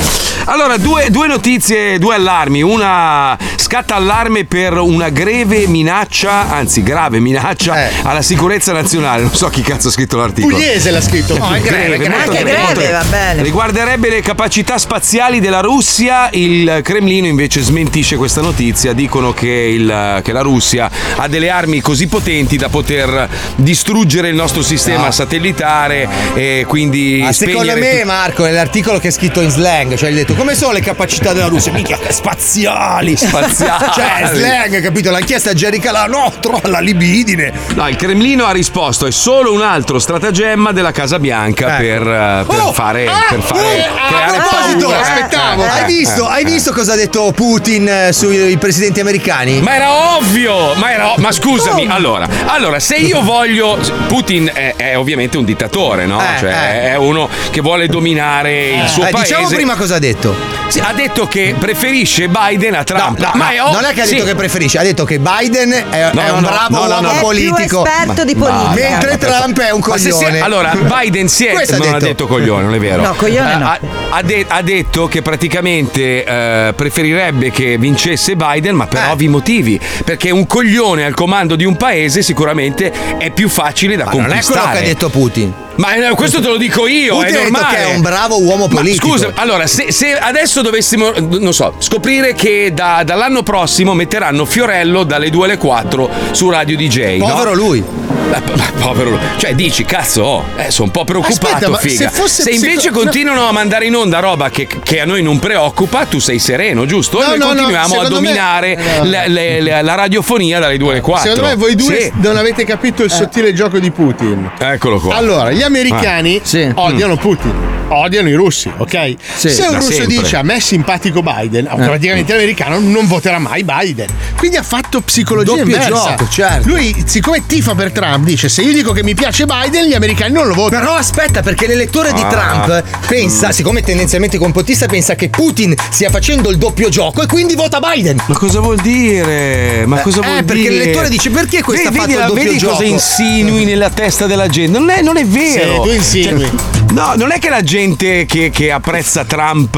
Allora, due, due notizie, due allarmi. Una scatta allarme per una greve minaccia, anzi grave minaccia alla sicurezza nazionale. Non so chi cazzo ha scritto l'articolo. Pugliese l'ha scritto. No, è greve, greve, molto Anche greve, molto greve, va bene. Riguarderebbe le capacità spaziali della Russia, il Cremlino invece smentisce questa notizia, dicono che, il- che la Russia ha delle armi così potenti da poter distruggere il nostro sistema No. satellitare e quindi Ma secondo me, tut- Marco, è l'articolo che è scritto in slang, cioè hai detto come sono le capacità della Russia? Che spaziali! Spaziali. (laughs) cioè, slang, capito? L'ha chiesta a Jerry Calà, no, trova la libidine. No, il Cremlino ha risposto: è solo un altro stratagemma della Casa Bianca per, eh, per Oh! fare. per fare a creare proposito, paura. aspettavo. Eh, Hai visto, eh, hai eh. visto cosa ha detto Putin eh, sui presidenti americani? Ma era ovvio! Ma, era, ma scusami, allora, allora, se io voglio. Putin è, è ovviamente un dittatore, no? Eh, cioè, eh. è uno che vuole dominare il suo Eh, paese. diciamo prima cosa ha detto. Sì, ha detto che preferisce Biden a Trump. No, ma no, è ov- non è che ha sì. detto che preferisce, ha detto che Biden è, No, è no, un no, bravo no, no, uomo no. È più politico. esperto di politica. Mentre Trump è un Ma se coglione. si- allora, Biden si è. Questo ha non ha detto. detto coglione, non è vero. No, coglione no. Ha, ha de- ha detto che praticamente eh, preferirebbe che vincesse Biden, ma Eh. per ovvi motivi. Perché un coglione al comando di un paese sicuramente è più facile da Ma non è quello conquistare. che ha detto Putin. Ma eh, questo te lo dico io, Putin è normale. che è un bravo uomo Ma politico. scusa, allora, se, se adesso dovessimo, non so, scoprire che da- dall'anno prossimo metteranno Fiorello dalle 2 alle 4 su Radio DJ. no? Povero lui. Ma, ma povero lui. Cioè, dici, cazzo, oh, eh, sono un po' preoccupato, Aspetta, ma figa. se fosse invece psico- continuano a mandare in onda roba che, che a noi non preoccupa, tu sei sereno, giusto? No, e noi no, no, continuiamo a secondo me- dominare no. le- le- le- la radiofonia dalle 2 alle 4. Secondo me voi due Sì. non avete capito il sottile gioco di Putin. Eccolo qua. Allora, gli americani odiano Putin, odiano i russi, ok? Sì, Se un da russo sempre. dice a me è simpatico Biden, Eh. automaticamente l'americano non voterà mai Biden. Quindi ha fatto psicologia Doppio inversa. gioco, certo. Lui, siccome tifa per Trump, dice se io dico che mi piace Biden, gli americani non lo votano. Però aspetta, perché l'elettore di Ah. Trump pensa, siccome è tendenzialmente complottista, pensa che Putin stia facendo il doppio gioco e quindi vota Biden. Ma cosa vuol dire? Ma cosa Eh, vuol perché dire? l'elettore dice perché questo vedi, vedi vedi gioco? cosa insinui nella testa della gente? Non è, non è vero. Sì, tu insinui. Cioè, no, non è che la gente che, che apprezza Trump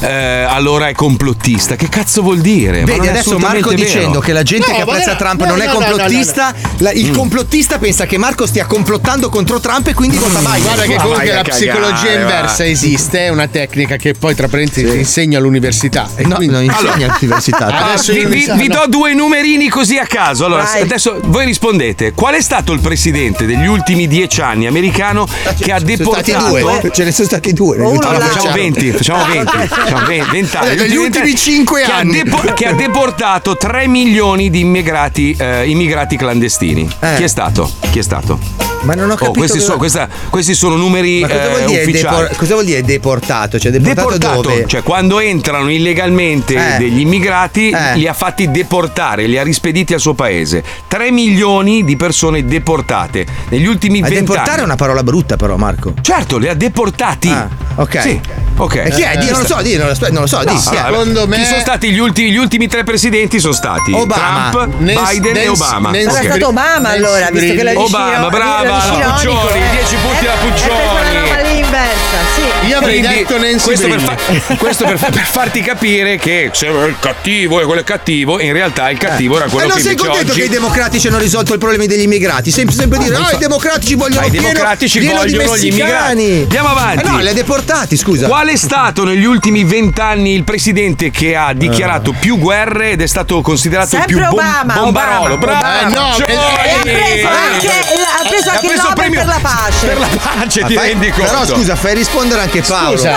eh, allora è complottista. Che cazzo vuol dire? Ma Vedi adesso Marco vero. dicendo che la gente No, che apprezza no, Trump no, non è no, no, no, complottista, la- il Mm. complottista pensa che Marco stia complottando contro Trump e quindi vota Biden. Guarda che comunque la cagare, psicologia va. inversa esiste, è una tecnica che poi tra parentesi si insegna all'università. E No, quindi- non insegna all'università. Adesso vi, io vi- vi do due numerini così a caso. Allora, Vai. adesso voi rispondete: qual è stato il presidente degli ultimi dieci anni americano che ha deportato? Due, ce ne sono stati due. Allora, facciamo anni. 20, facciamo Ah, 20, ok. facciamo 20, 20 anni. Negli ultimi cinque che ha anni. depo- che ha (laughs) deportato 3 milioni di immigrati, eh, immigrati clandestini. Eh. Chi è stato? Chi è stato? Ma non ho Oh, capito. questi, cosa- sono, questa- questi sono numeri Ma cosa, eh, vuol dire ufficiali. depor- cosa vuol dire deportato? Cioè deportato, Deportato, dove? cioè quando entrano illegalmente Eh. degli immigrati Eh. li ha fatti deportare, li ha rispediti al suo paese. 3 milioni di persone deportate negli ultimi Ma 20 deportare anni. è una parola brutta però Marco. Certo, li ha deportati. Ah, ok. Sì, ok. E chi è? Di, non lo so, di, non lo so, non lo so, di, No, allora, Secondo me- Chi sono stati gli ultimi, gli ultimi tre presidenti? Sono stati Obama. Trump, Nancy- Biden e Nancy- Obama. Nancy- Sarà Ok. stato Obama allora, visto che la Obama, brava, la Puccioni, 10 punti per quella Puccioni. Inversa, sì. Io avrei Quindi, detto Nancy questo, per, fa- questo per, per farti capire che se il cattivo è quello è cattivo, in realtà il cattivo era E quello Eh, non che sei invece contento oggi che i democratici hanno risolto i problemi degli immigrati? Sempre, sempre dire, ah, i democratici vogliono Ma i pieno- democratici pieno di vogliono gli messicani." immigrati. Andiamo avanti. Eh no, li ha deportati, scusa. Qual è stato negli ultimi vent'anni il presidente che ha dichiarato più guerre ed è stato considerato Sempre più bom- Obama, bombarolo? Obama. Bravo, Eh, no, Puccioni! E ha preso anche, ha preso anche il Nobel premio per la pace. Per la pace, ti rendi conto? Però scusa, scusa, fai rispondere anche Paolo. Scusa,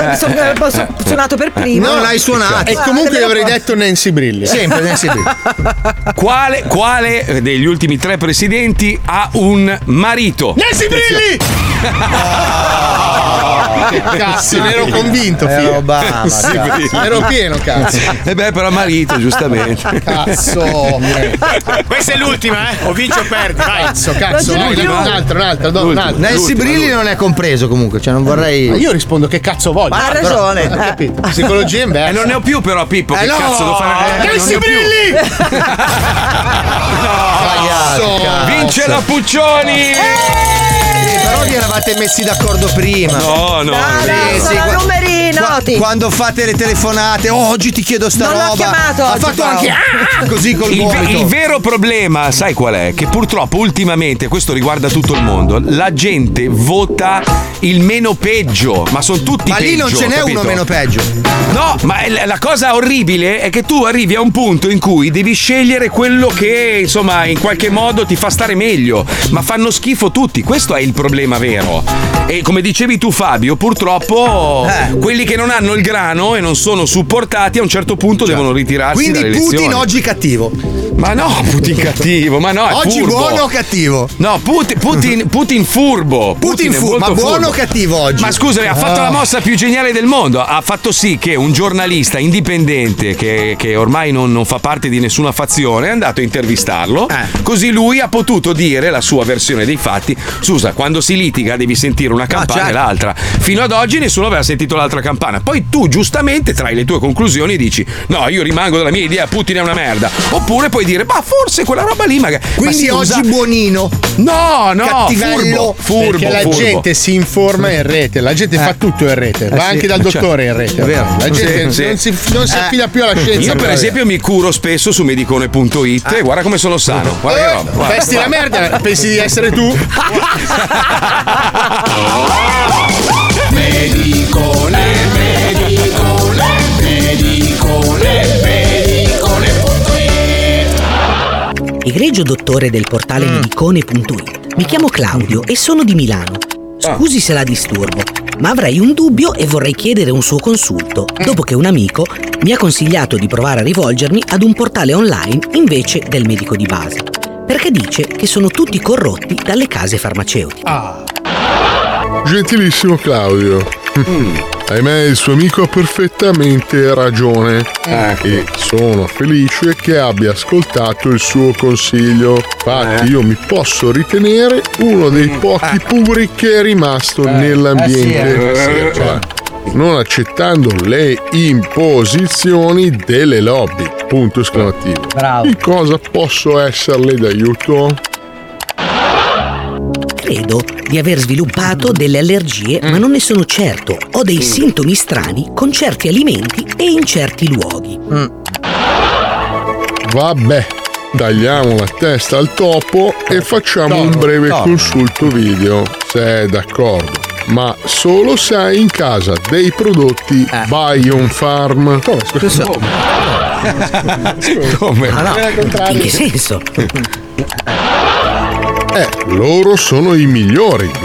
No, eh. so- Eh. ho so- suonato per primo. Non hai suonato. E comunque io avrei detto Nancy Brilli. Sempre Nancy Brilli. (laughs) Quale, quale degli ultimi tre presidenti ha un marito? Nancy Brilli! (laughs) Che cazzo, ne ero convinto, figlio. Obama, Sì, cazzo. ero pieno, cazzo. E beh, però marito, giustamente. Cazzo. Questa è l'ultima, eh? O vinci o perdi, vai. Cazzo, cazzo, vai, un altro, un altro, do- un altro. Nancy Brilli non è compreso comunque, cioè non vorrei. Ma io rispondo che cazzo voglio. Ma ha Però- ragione. ho capito. Psicologia (laughs) inversa. E non ne ho più però Pippo, Eh che no! cazzo devo fare? Eh, non Nancy ne ho più. Brilli! (laughs) Cazzo. Vince la Puccioni! Però vi eravate messi d'accordo prima. No, no. Ah, no, Sì, sono sì, a qua- numeri qua- quando fate le telefonate, oh, oggi ti chiedo sta Non l'ho roba. chiamato ha fatto anche ah, così col Il, gomito. il vero problema, sai qual è? Che purtroppo ultimamente, questo riguarda tutto il mondo, la gente vota il meno peggio, ma sono tutti Ma lì non peggio, ce n'è capito? uno meno peggio. No, ma la cosa orribile è che tu arrivi a un punto in cui devi scegliere quello che, insomma, in qualche modo ti fa stare meglio. Ma fanno schifo tutti, questo è il problema vero. E come dicevi tu, Fabio, purtroppo Eh. quelli che non hanno il grano e non sono supportati a un certo punto devono ritirarsi Quindi dalle Putin elezioni. oggi cattivo. Ma no, (laughs) Putin cattivo, ma no, Oggi furbo. buono o cattivo? No, Putin, Putin, Putin furbo. Putin è fu- molto ma buono furbo. o cattivo oggi? Ma scusami, ha fatto Ah. la mossa più geniale del mondo. Ha fatto sì che un giornalista indipendente, che, che ormai non, non fa parte di nessuna fazione, è andato a intervistarlo. Eh. Così lui ha potuto dire la sua versione dei fatti. Scusa, quando si litiga devi sentire una campana certo. e l'altra. Fino ad oggi nessuno aveva sentito l'altra campana. Poi tu, giustamente, trai le tue conclusioni, dici: No, io rimango della mia idea, Putin è una merda. Oppure puoi dire: Ma forse quella roba lì magari. ma Quindi si oggi usa- buonino. No, no, furbo, furbo, Perché la furbo. gente si informa in rete, la gente fa tutto in rete, va Eh sì, anche dal certo. dottore in rete. Vero. La gente Sì, non, sì. si, non si Eh. affida più alla scienza. Io per esempio mi curo spesso su medicone.it e guarda come sono sano. Guarda che roba. guarda, Vesti la guarda. merda, pensi di essere tu? (laughs) Medicone, medicone, medicone, medicone.it Egregio dottore del portale medicone.it. Mi chiamo Claudio e sono di Milano. Scusi se la disturbo, ma avrei un dubbio e vorrei chiedere un suo consulto, dopo che un amico mi ha consigliato di provare a rivolgermi ad un portale online invece del medico di base, perché dice che sono tutti corrotti dalle case farmaceutiche. Gentilissimo Claudio. Ahimè, il suo amico ha perfettamente ragione. E sono felice che abbia ascoltato il suo consiglio. Infatti, io mi posso ritenere uno dei pochi puri che è rimasto nell'ambiente. Eh sì, eh. Cioè, non accettando le imposizioni delle lobby. Punto esclamativo. Bravo. In cosa posso esserle d'aiuto? Credo di aver sviluppato delle allergie, ma non ne sono certo. Ho dei sintomi strani con certi alimenti e in certi luoghi. Vabbè, tagliamo la testa al topo e facciamo un breve consulto video, se è d'accordo. Ma solo se hai in casa dei prodotti Bion Farm. Come scusa? Come? Ah, no. In che senso? (laughs) Eh, loro sono i migliori. (laughs)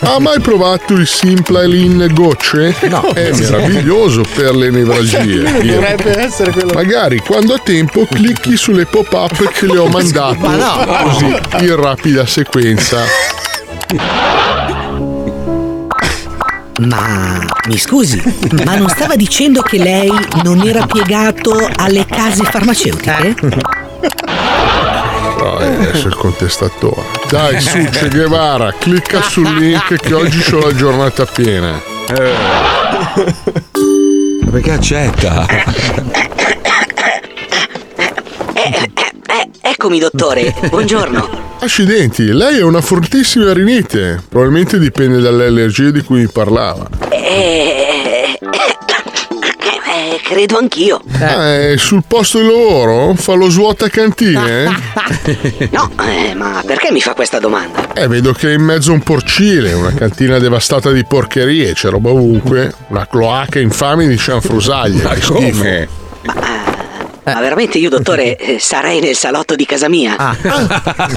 Ha mai provato il Simplalin gocce? No. È meraviglioso per le nevralgie. (laughs) Dovrebbe essere quello. Magari quando ha tempo clicchi sulle pop-up che le ho mandato. Ma no. (laughs) Così in rapida sequenza. Ma mi scusi, ma non stava dicendo che lei non era piegato alle case farmaceutiche? No, è adesso il contestatore. Dai, su (laughs) Che Guevara, clicca sul link che oggi c'ho la giornata piena. Perché accetta? eccomi, dottore. Buongiorno. Accidenti, lei ha una fortissima rinite. Probabilmente dipende dalle allergie di cui mi parlava. Eh, eh, credo anch'io. Ah, è sul posto di lavoro? Fa lo svuota cantine? (laughs) No, eh, ma perché mi fa questa domanda? Eh, vedo che è in mezzo a un porcile, una cantina devastata di porcherie, c'è roba ovunque. Una cloaca infame di cianfrusaglie. Ma come? schifo. Ma veramente io, dottore, (laughs) eh, sarei nel salotto di casa mia. Ah.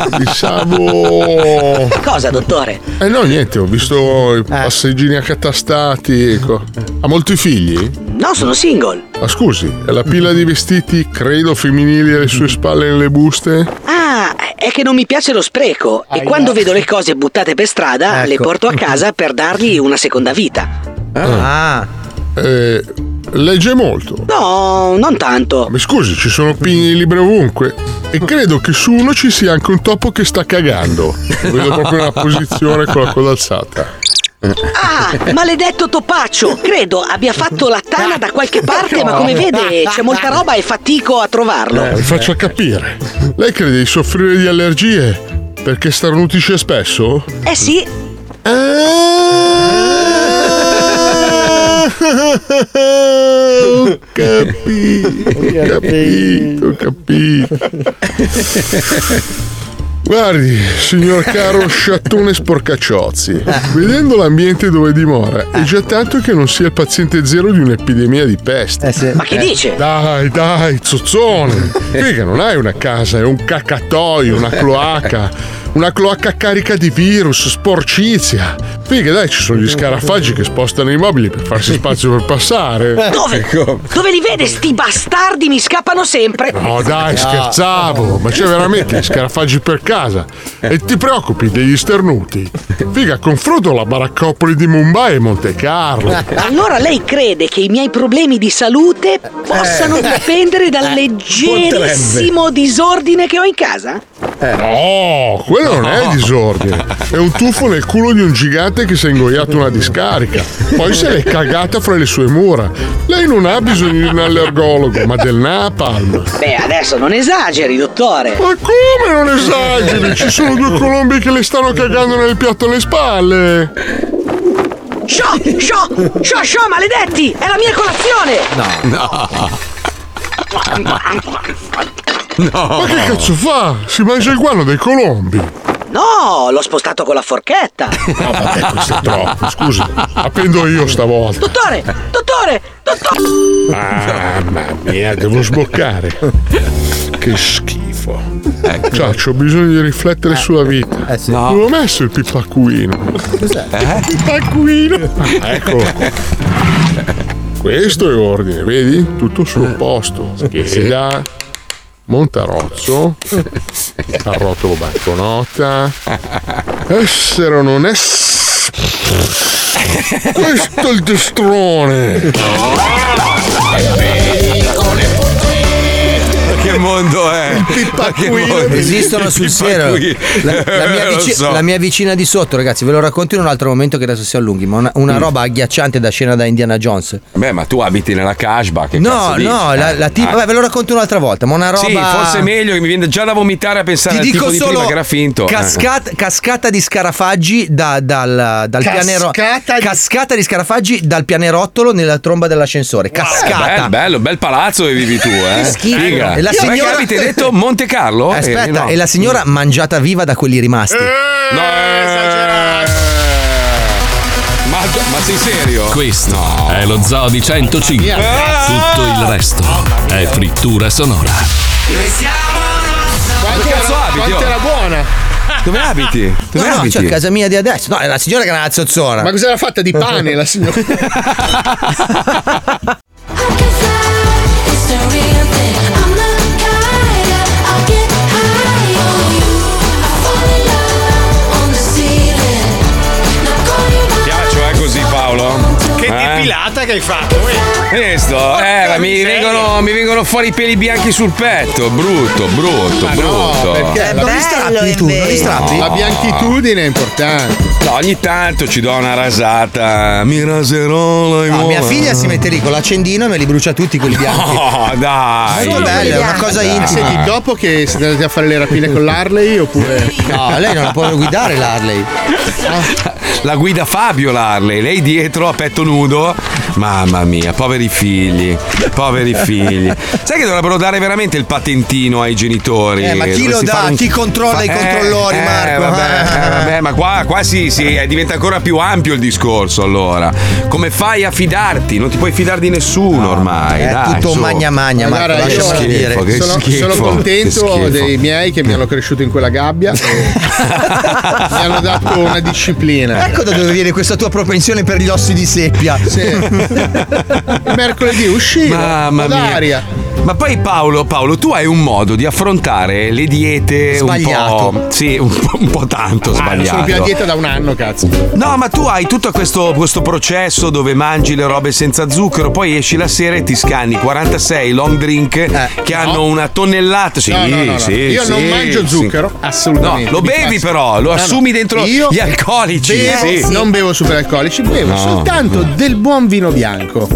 Pensavo. (laughs) Cosa, dottore? Eh no, niente, ho visto i passeggini accatastati. Ecco. Ha molti figli? No, sono single. Ma scusi, è la pila di vestiti, credo, femminili alle sue spalle e nelle buste? Ah, è che non mi piace lo spreco e quando vedo le cose buttate per strada le Ecco. porto a casa per dargli una seconda vita. Ah. Eh, legge molto. No, non tanto. Ma scusi, ci sono pini di libri ovunque. E credo che su uno ci sia anche un topo che sta cagando. Vedo proprio nella posizione con la coda alzata. Ah, maledetto topaccio! Credo abbia fatto la tana da qualche parte, ma come vede c'è molta roba e fatico a trovarlo. Eh, vi faccio capire. Lei crede di soffrire di allergie perché starnutisce spesso? Eh sì, Ho capito, ho capito, ho capito. Guardi, signor caro sciattone sporcacciozzi, vedendo l'ambiente dove dimora, è già tanto che non sia il paziente zero di un'epidemia di peste. Ma chi dice? Dai, dai, zozzone! Figa, non hai una casa, è un cacatoio, una cloaca, una cloaca carica di virus, sporcizia. Figa, dai, ci sono gli scarafaggi che spostano i mobili per farsi spazio per passare. (laughs) Dove? Ecco. Dove li vede sti bastardi? Mi scappano sempre. No dai, scherzavo, ma c'è veramente gli scarafaggi per casa. E ti preoccupi degli sternuti? Figa, confronto la baraccopoli di Mumbai e Monte Carlo. Allora lei crede che i miei problemi di salute possano Eh. dipendere dal leggerissimo disordine che ho in casa? No, quello non è disordine. È un tuffo nel culo di un gigante che si è ingoiato una discarica. Poi se l'è cagata fra le sue mura. Lei non ha bisogno di un allergologo, ma del napalm. Beh, adesso non esageri, dottore. Ma come non esageri? Ci sono due colombi che le stanno cagando nel piatto alle spalle. Sciò, sciò, sciò, sciò, maledetti! È la mia colazione! Ma che cazzo fa? Si mangia il guano dei colombi. No, l'ho spostato con la forchetta. (laughs) No, vabbè, questo è troppo. Scusi, appendo io stavolta. Dottore, dottore, dottore! Mamma mia, devo sboccare. Che schifo. Cioè, ho bisogno di riflettere sulla vita. Eh sì. Non ho messo il pipaccuino. Cos'è? Il pipaccuino. Ah, ecco. Questo è ordine, vedi? Tutto al suo posto. Scheda, montarozzo, arrotolo (laughs) banconota, essere o non essere. Questo è il destrone. Che mondo è? Ma che mondo- Esistono il sul serio. La, la mia Eh, vici- so. la mia vicina di sotto, ragazzi, ve lo racconto in un altro momento che adesso si allunghi. Ma una, una Mm. roba agghiacciante da scena da Indiana Jones. Beh, ma tu abiti nella cashba, che no, cazzo dici? no, la, la tipa- Ah. vabbè, ve lo racconto un'altra volta. Ma una roba. Sì, forse è meglio che mi viene già da vomitare a pensare Ti al dico tipo di solo prima che era finto. Eh. cascata, cascata di scarafaggi da- dal, dal Cascata pianero- di- cascata di scarafaggi dal pianerottolo nella tromba dell'ascensore. Cascata. Eh, bello, bello, bel palazzo dove vivi tu, eh. Che schifo. Figa. E la che signora- avete detto Monte Carlo? Eh, Aspetta, Eh, no. e la signora mangiata viva da quelli rimasti. No, eh, Ma, ma sei serio? Questo è lo Zoo di 105. Tutto il resto è frittura sonora. Quanto Dove cazzo era, abiti, quanto oh? era buona? Dove abiti? Dove no, no, abiti? cioè a casa mia di adesso. No, è la signora che era una zozzona. Ma cos'era fatta di pane la signora? (laughs) che hai fatto? Hai visto? Eh, mi vengono, mi vengono fuori i peli bianchi sul petto. Brutto, brutto, Ma no, brutto. perché? non li strappi tu, non li strappi? La bianchitudine è importante. No, ogni tanto ci do una rasata. Mi raserò la No, mia figlia si mette lì con l'accendino e me li brucia tutti quelli bianchi. No, dai. Molto bello, è una cosa Dai. intima. Senti, dopo che siete andati a fare le rapine con l'Harley oppure. No, lei non può guidare l'Harley. La guida Fabio l'Harley, lei dietro a petto nudo Mamma mia, poveri figli, poveri figli. Sai che dovrebbero dare veramente il patentino ai genitori? Eh, ma chi lo Dovresti dà? fare Chi controlla i Eh, controllori, eh, Marco? Vabbè, Ah. eh, (laughs) vabbè, ma qua, qua si, si- eh, diventa ancora più ampio il discorso allora. Come fai a fidarti? Non ti puoi fidare di nessuno ormai. È dai, tutto su. magna magna, Ma Marco, guarda, lasciamelo dire. schifo, che sono, schifo, sono contento dei miei che mi hanno cresciuto in quella gabbia e (laughs) mi hanno dato una disciplina. Ecco da dove viene questa tua propensione per gli ossi di seppia. Il mercoledì uscivo, Mamma mia. Ma poi Paolo, Paolo, tu hai un modo di affrontare le diete Sbagliato. un po'. Sì, un po', un po' tanto Ah, non sbagliato. sono più a dieta da un anno, cazzo. No, ma tu hai tutto questo, questo processo dove mangi le robe senza zucchero, poi esci la sera e ti scanni 46 long drink che hanno una tonnellata. Sì, No, no, no, no. sì. Io non sì, mangio sì. zucchero, assolutamente. No, lo bevi passa. però, lo No, no. assumi dentro Io gli alcolici. bevo-. Non bevo superalcolici, bevo No. soltanto del buon vino bianco.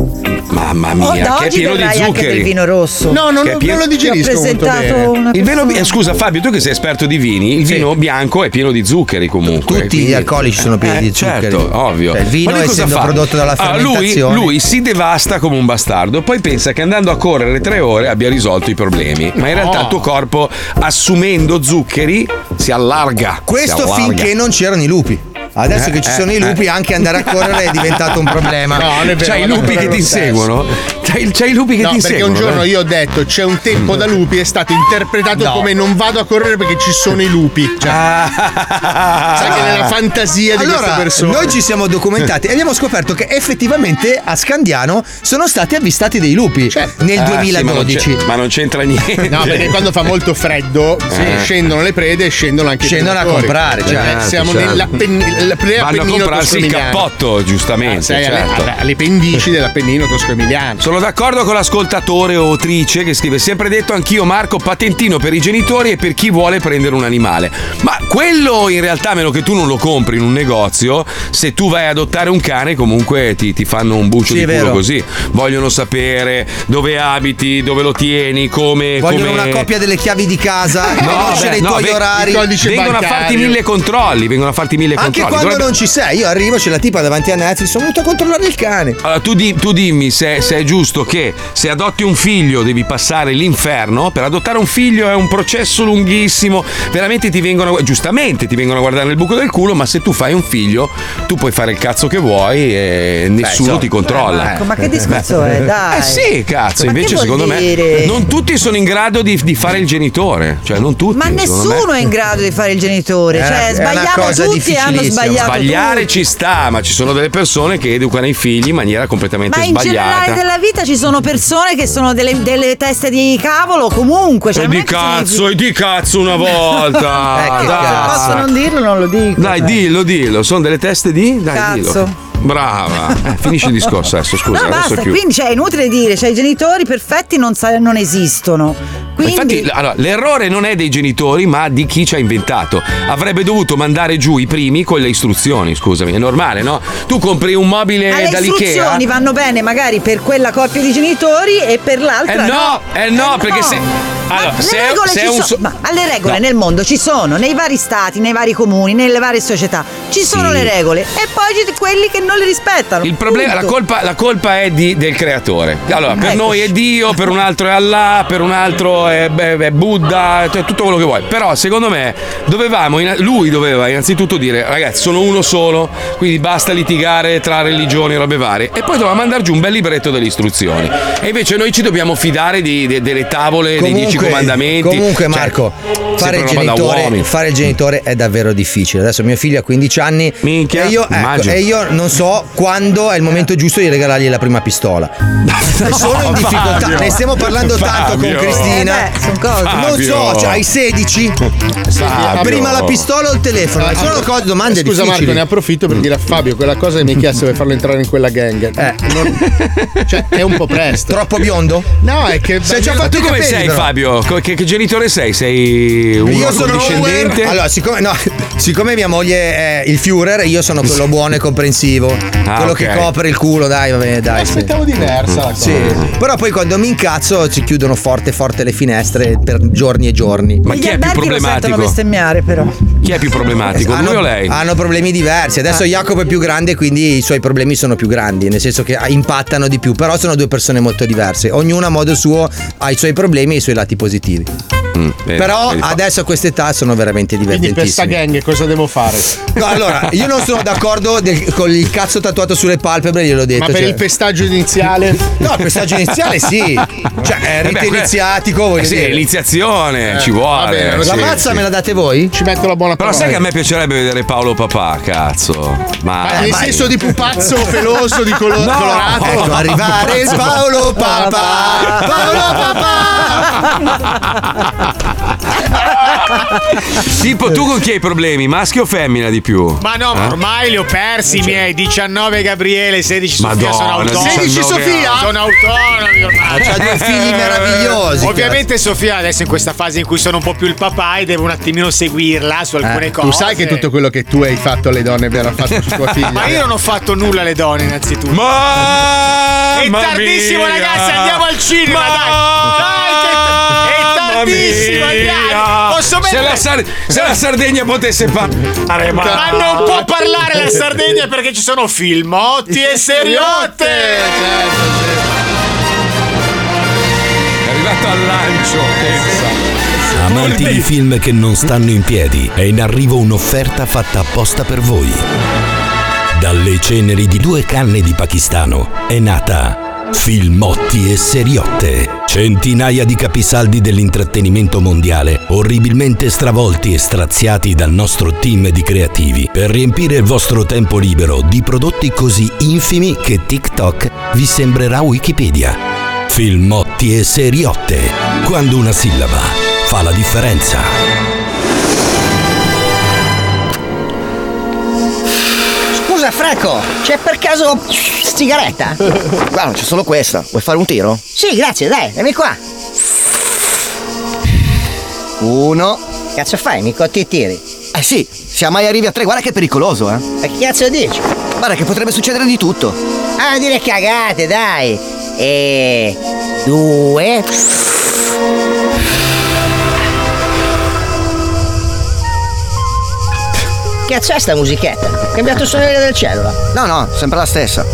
Mamma Oh, mia, da che è pieno di berrai anche zuccheri. del vino rosso. No, non, Che è lo- pieno- non lo digerisco molto presentato bene. una Il vino, eh, scusa Fabio, tu che sei esperto di vini, il vino bianco è pieno di zuccheri comunque. Tutti gli alcolici sono pieni di zuccheri. Certo, ovvio. Cioè, il vino cosa essendo fa? prodotto dalla Ah, lui, fermentazione. lui si devasta come un bastardo, poi pensa che andando a correre tre ore abbia risolto i problemi. Ma in realtà il tuo corpo, assumendo zuccheri, si allarga. Questo si allarga. finché non c'erano i lupi. Adesso Eh, che ci eh, sono i lupi, eh. anche andare a correre è diventato un problema. (laughs) No, non è vero, C'hai i a lupi che ti inseguono? C'hai, c'hai i lupi che no, ti perché inseguono? un giorno eh? io ho detto c'è un tempo da lupi è stato interpretato No. come non vado a correre perché ci sono i lupi. Cioè, sai che nella fantasia di allora, queste persone. noi ci siamo documentati e abbiamo scoperto che effettivamente a Scandiano sono stati avvistati dei lupi nel Ah, sì, 2012. ma non ma non c'entra niente. No, perché quando fa molto freddo sì, Eh. scendono le prede e scendono anche Scendono i a predatori. comprare, Perché certo, Siamo certo. nell'Appennino Vanno a comprarsi il cappotto, giustamente. Ah, sei alle- certo. alle, alle pendici dell'Appennino tosco-emiliano. Sono d'accordo con l'ascoltatore o autrice che scrive sempre detto anch'io Marco patentino per i genitori e per chi vuole prendere un animale. Ma quello in realtà a meno che tu non lo compri in un negozio, se tu vai ad adottare un cane comunque ti, ti fanno un buccio Sì, di culo vero. così. Vogliono sapere dove abiti, dove lo tieni, come... Vogliono come- una copia delle chiavi di casa, (laughs) No, conoscere beh, i no, tuoi ve- orari. Vengono a farti mille controlli, vengono a farti mille Anche controlli. Quando Dovrebbe- non ci sei, io arrivo, c'è la tipa davanti a Netflix, sono venuto a controllare il cane. Allora, tu, di- tu dimmi se, se è giusto che se adotti un figlio devi passare l'inferno. Per adottare un figlio è un processo lunghissimo. Veramente ti vengono, giustamente ti vengono a guardare nel buco del culo, ma se tu fai un figlio, tu puoi fare il cazzo che vuoi e nessuno insomma, ti controlla. Marco, ma che discorso è? Dai. Eh sì, cazzo, Ma invece secondo dire? me non tutti sono in grado di, di fare il genitore. Cioè, non tutti. Ma secondo me. nessuno è in grado di fare il genitore. Cioè, una sbagliamo tutti e hanno difficilissima. Sbagliato Sbagliare tutti. ci sta, ma ci sono delle persone che educano i figli in maniera completamente Ma in sbagliata. generale della vita ci sono persone che sono delle, delle teste di cavolo comunque. Cioè, E di cazzo, e di cazzo una (laughs) volta. Eh, che dai. cazzo. Posso non dirlo, non lo dico. Dai, dillo, dillo. Sono delle teste di? Dai, Cazzo. dillo. Brava. Eh, finisci il discorso adesso, scusa. no, adesso basta, più. quindi cioè, è inutile dire, cioè, i genitori perfetti non, sa- non esistono. Ma Quindi, Infatti, allora, l'errore non è dei genitori, ma di chi ci ha inventato. Avrebbe dovuto mandare giù i primi con le istruzioni, scusami, è normale, no? Tu compri un mobile alle dall'Ikea. istruzioni vanno bene magari per quella coppia di genitori e per l'altra Eh no, eh no, perché se- allora, le se è- regole se è sono, so- ma alle regole No. nel mondo ci sono, nei vari stati, nei vari comuni, nelle varie società, ci sono Sì. le regole e poi ci quelli che non le rispettano. Il problema, la colpa, la colpa è di- del creatore. Allora, per Eccoci. noi è Dio, per un altro è Allah, per un altro è, beh, è Buddha, tutto quello che vuoi. Però, secondo me, dovevamo, lui doveva innanzitutto dire, ragazzi, sono uno solo, quindi basta litigare tra religioni e robe varie. E poi doveva mandare giù un bel libretto delle istruzioni. E invece noi ci dobbiamo fidare di- de- delle tavole, dei dieci comandamenti. Comunque, Cioè, Marco, fare il, genitore, fare il genitore è davvero difficile. Adesso mio figlio ha 15 anni Minchia, e, io, ecco, e io non so quando è il momento giusto di regalargli la prima pistola. (laughs) Sono in difficoltà. Fabio. Ne stiamo parlando tanto con Fabio. Cristina. Eh beh. Non so, Fabio. cioè hai 16? Fabio. Prima la pistola o il telefono? Eh, Sono cose, domande Scusa difficili. Marco, ne approfitto per dire a Fabio quella cosa che mi hai chiesto per farlo entrare in quella gang. Eh. Non- cioè, è un po' presto. Troppo biondo? No, è che. Sei già fatto tu come capelli, sei, però. Fabio? Fabio, che, che genitore sei? Sei un Io sono condiscendente? Allora, siccome, no, siccome mia moglie è il Führer, io sono quello buono e comprensivo. Ah, quello ok. che copre il culo, dai, vabbè, dai. sì. Aspettavo diversa la cosa. Sì, però poi quando mi incazzo ci chiudono forte forte le finestre per giorni e giorni. Ma chi è più Alberti lo sentono problematico? bestemmiare però. Chi è più problematico, lui hanno, o lei? hanno problemi diversi. Adesso Jacopo è più grande, quindi i suoi problemi sono più grandi, nel senso che impattano di più. Però sono due persone molto diverse. Ognuno a modo suo ha i suoi problemi e i suoi lati positivi. Mm, vedi, Però vedi. adesso a questa età sono veramente Quindi per sta gang cosa devo fare? No, allora, io non sono d'accordo del- con il cazzo tatuato sulle palpebre, gliel'ho detto. Ma per cioè- il pestaggio iniziale? No, il pestaggio iniziale sì. Cioè, è Eh rito beh, iniziatico, voglio eh sì, dire. l'iniziazione, Eh, ci vuole. bene, La sì, mazza sì. me la date voi? Ci metto la buona Però parola. sai che a me piacerebbe vedere Paolo Papà, cazzo. Ma, Ma nel senso di pupazzo (laughs) peloso di colo- No. colorato? Ecco, arrivare il Paolo Papà. Paolo Tipo, tu con chi hai problemi? Maschio o femmina di più? Ma no, ma Eh? ormai li ho persi i miei 19 Gabriele, 16 Sofia, sono Madonna, autonomi. 16 Sofia? Sono autonomi ormai. C'ha due figli meravigliosi. Ovviamente Sofia adesso in questa fase in cui sono un po' più il papà e devo un attimino seguirla su alcune Eh, cose. tu sai che tutto quello che tu hai fatto alle donne verrà fatto su tua (laughs) figlia. Ma io non ho fatto nulla alle donne innanzitutto. Ma È tardissimo mia! ragazzi, andiamo al cinema, dai! Dai che è tardissimo, andiamo! Posso se mettere la, Sar- se la Sardegna potesse parlare, ma... Ma non può parlare la Sardegna perché ci sono filmotti e (laughs) seriotte! È arrivato al lancio, pensa. Amanti di film che non stanno in piedi, è in arrivo un'offerta fatta apposta per voi. Dalle ceneri di due canne di pakistano è nata Filmotti e Seriotte. Centinaia di capisaldi dell'intrattenimento mondiale, orribilmente stravolti e straziati dal nostro team di creativi, per riempire il vostro tempo libero di prodotti così infimi che TikTok vi sembrerà Wikipedia. Filmotti e Seriotte. Quando una sillaba fa la differenza. Scusa Franco, c'è per caso sigaretta? Guarda, (laughs) c'è solo questa. Vuoi fare un tiro? Sì, grazie, dai, vieni qua. Uno. Cazzo fai, mi cotti i tiri? Eh sì, se mai arrivi a tre, guarda che è pericoloso, eh. Ma che cazzo dici? Guarda che potrebbe succedere di tutto. Ah, dire cagate, dai. E. Due. Che cazzo è sta musichetta? Cambiato il suono del cellula? No, no, sempre la stessa.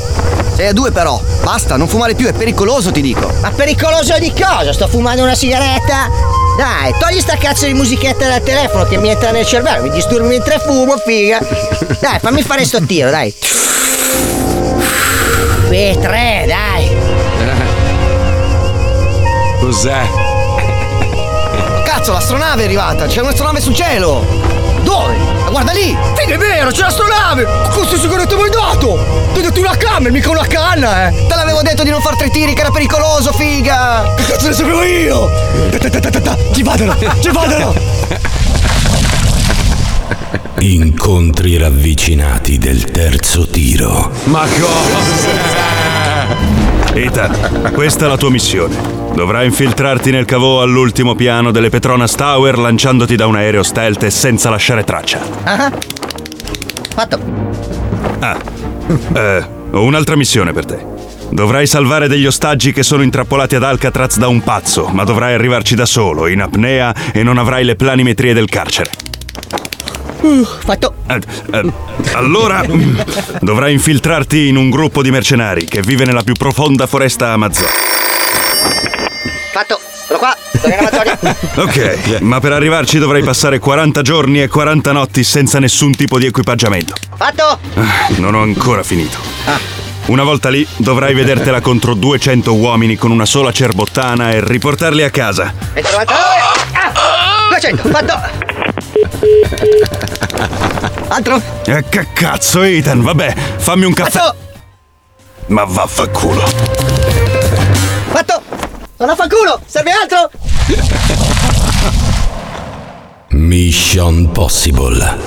Sei a due però. Basta, non fumare più, è pericoloso ti dico. Ma pericoloso di cosa? Sto fumando una sigaretta? Dai, togli sta cazzo di musichetta dal telefono che mi entra nel cervello, mi disturbi mentre fumo, figa. Dai, fammi fare sto tiro, dai. Qui, tre, dai. Cos'è? Cazzo, l'astronave è arrivata, c'è un'astronave sul cielo! Dove? Ma guarda lì! Figa, è vero, c'è l'astronave! Questo sigaretto mi hai dato! Ti ho detto una camera, mica una canna, eh! Te l'avevo detto di non far tre tiri, che era pericoloso, figa! Che cazzo ne sapevo io? Ci vadano, ci vadano! Incontri ravvicinati del terzo tiro. Ma cosa? Ethan, questa è la tua missione. Dovrai infiltrarti nel cavò all'ultimo piano delle Petronas Tower lanciandoti da un aereo stealth e senza lasciare traccia. Ah, Fatto. Ah, eh, ho un'altra missione per te. Dovrai salvare degli ostaggi che sono intrappolati ad Alcatraz da un pazzo, ma dovrai arrivarci da solo, in apnea e non avrai le planimetrie del carcere. Uh, fatto. Eh, eh, allora dovrai infiltrarti in un gruppo di mercenari che vive nella più profonda foresta amazzonica. Fatto. Sono qua. Sono in Amazzonia. (laughs) Ok, ma per arrivarci dovrai passare 40 giorni e 40 notti senza nessun tipo di equipaggiamento. Fatto. Ah, Non ho ancora finito. Una volta lì dovrai vedertela contro 200 uomini con una sola cerbottana e riportarli a casa. 199. Ah, 200. Fatto. Altro? E che cazzo, Ethan? Vabbè, fammi un caffè. Fatto. Ma vaffanculo. Fatto. Non fanculo. Serve altro? Mission Possible.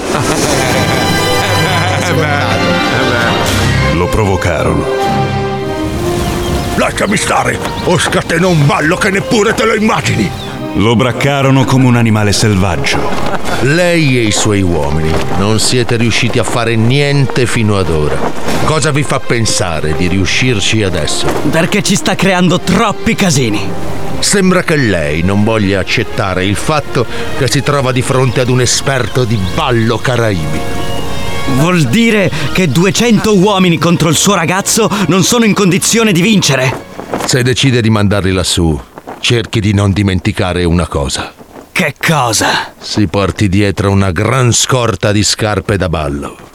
Lo provocarono. Lasciami stare, o scateno un ballo che neppure te lo immagini. Lo braccarono come un animale selvaggio. Lei e i suoi uomini non siete riusciti a fare niente fino ad ora. Cosa vi fa pensare di riuscirci adesso? Perché ci sta creando troppi casini. Sembra che lei non voglia accettare il fatto che si trova di fronte ad un esperto di ballo caraibico. Vuol dire che 200 uomini contro il suo ragazzo non sono in condizione di vincere. Se decide di mandarli lassù, cerchi di non dimenticare una cosa. Che cosa? Si porti dietro una gran scorta di scarpe da ballo.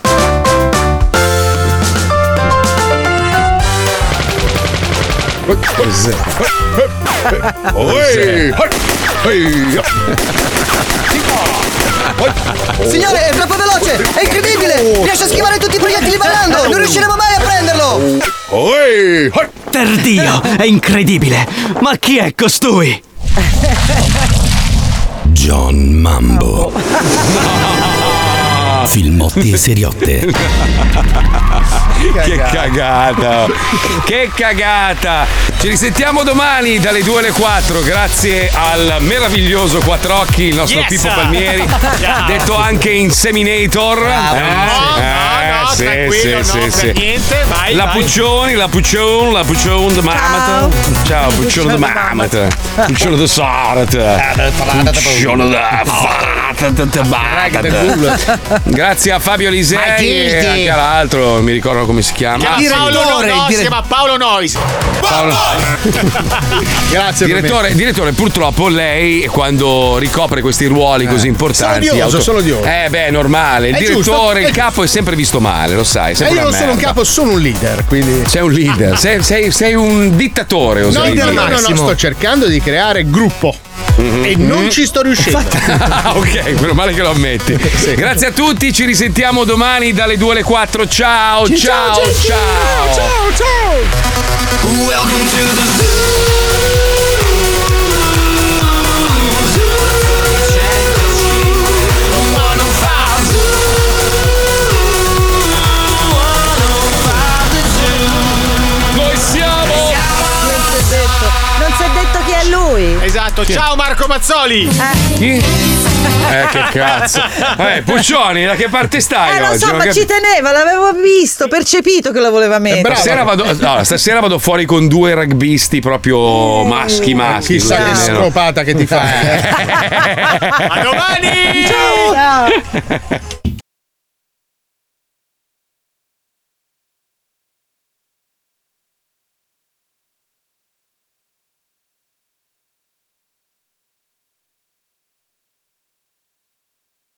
Signore, è troppo veloce! È incredibile! Riesce a schivare tutti i proiettili ballando! Non riusciremo mai a prenderlo! Per Dio, è incredibile! Ma chi è costui? John Mambo. Filmotti e seriotte. (laughs) Che cagata! Che cagata! Ci risentiamo domani dalle 2 alle 4 grazie al meraviglioso Quattrocchi, il nostro Yes! Pippo Palmieri, (laughs) Ciao. detto anche Inseminator. Bravo. Eh, No, eh, no, no, sì, tranquillo, sì, no, sì, per sì. niente, vai, La vai. Puccioni, la Puccione, la Puccione de Mamata. Ciao, Puccione de Mamata. Puccione de Sorata. Puccione da Fata de Mamata. Grazie a Fabio Lisei e anche all'altro, mi ricordo come si chiama. Ah, Paolo no, no, si chiama Paolo Nois. Paolo- (laughs) Grazie direttore, direttore, purtroppo lei quando ricopre questi ruoli così importanti. Sono odioso, sono odioso. Eh, beh, è normale. Il È direttore, giusto. il capo è sempre visto male, lo sai. E sempre io non una sono un merda. capo, sono un leader, quindi. Sei un leader, sei, sei- sei un dittatore, No, oserei no, dire. no, no, sto cercando di creare gruppo. E non ci sto riuscendo. Ah, (laughs) ok, meno male che lo ammetti. (laughs) Grazie a tutti, ci risentiamo domani dalle 2 alle 4. Ciao, ciao, ciao. ciao, ciao. Welcome to the Noi Esatto, ciao Marco Mazzoli. Chi? Eh, che (laughs) cazzo. Eh, Puccioni, da che parte stai Eh, lo oggi? so, ma cap- ci tenevo, l'avevo visto, percepito che lo voleva mettere. Stasera vado, no, stasera vado fuori con due rugbisti proprio maschi maschi. Chissà che scopata che ti fai. (laughs) A domani! Ciao. (laughs)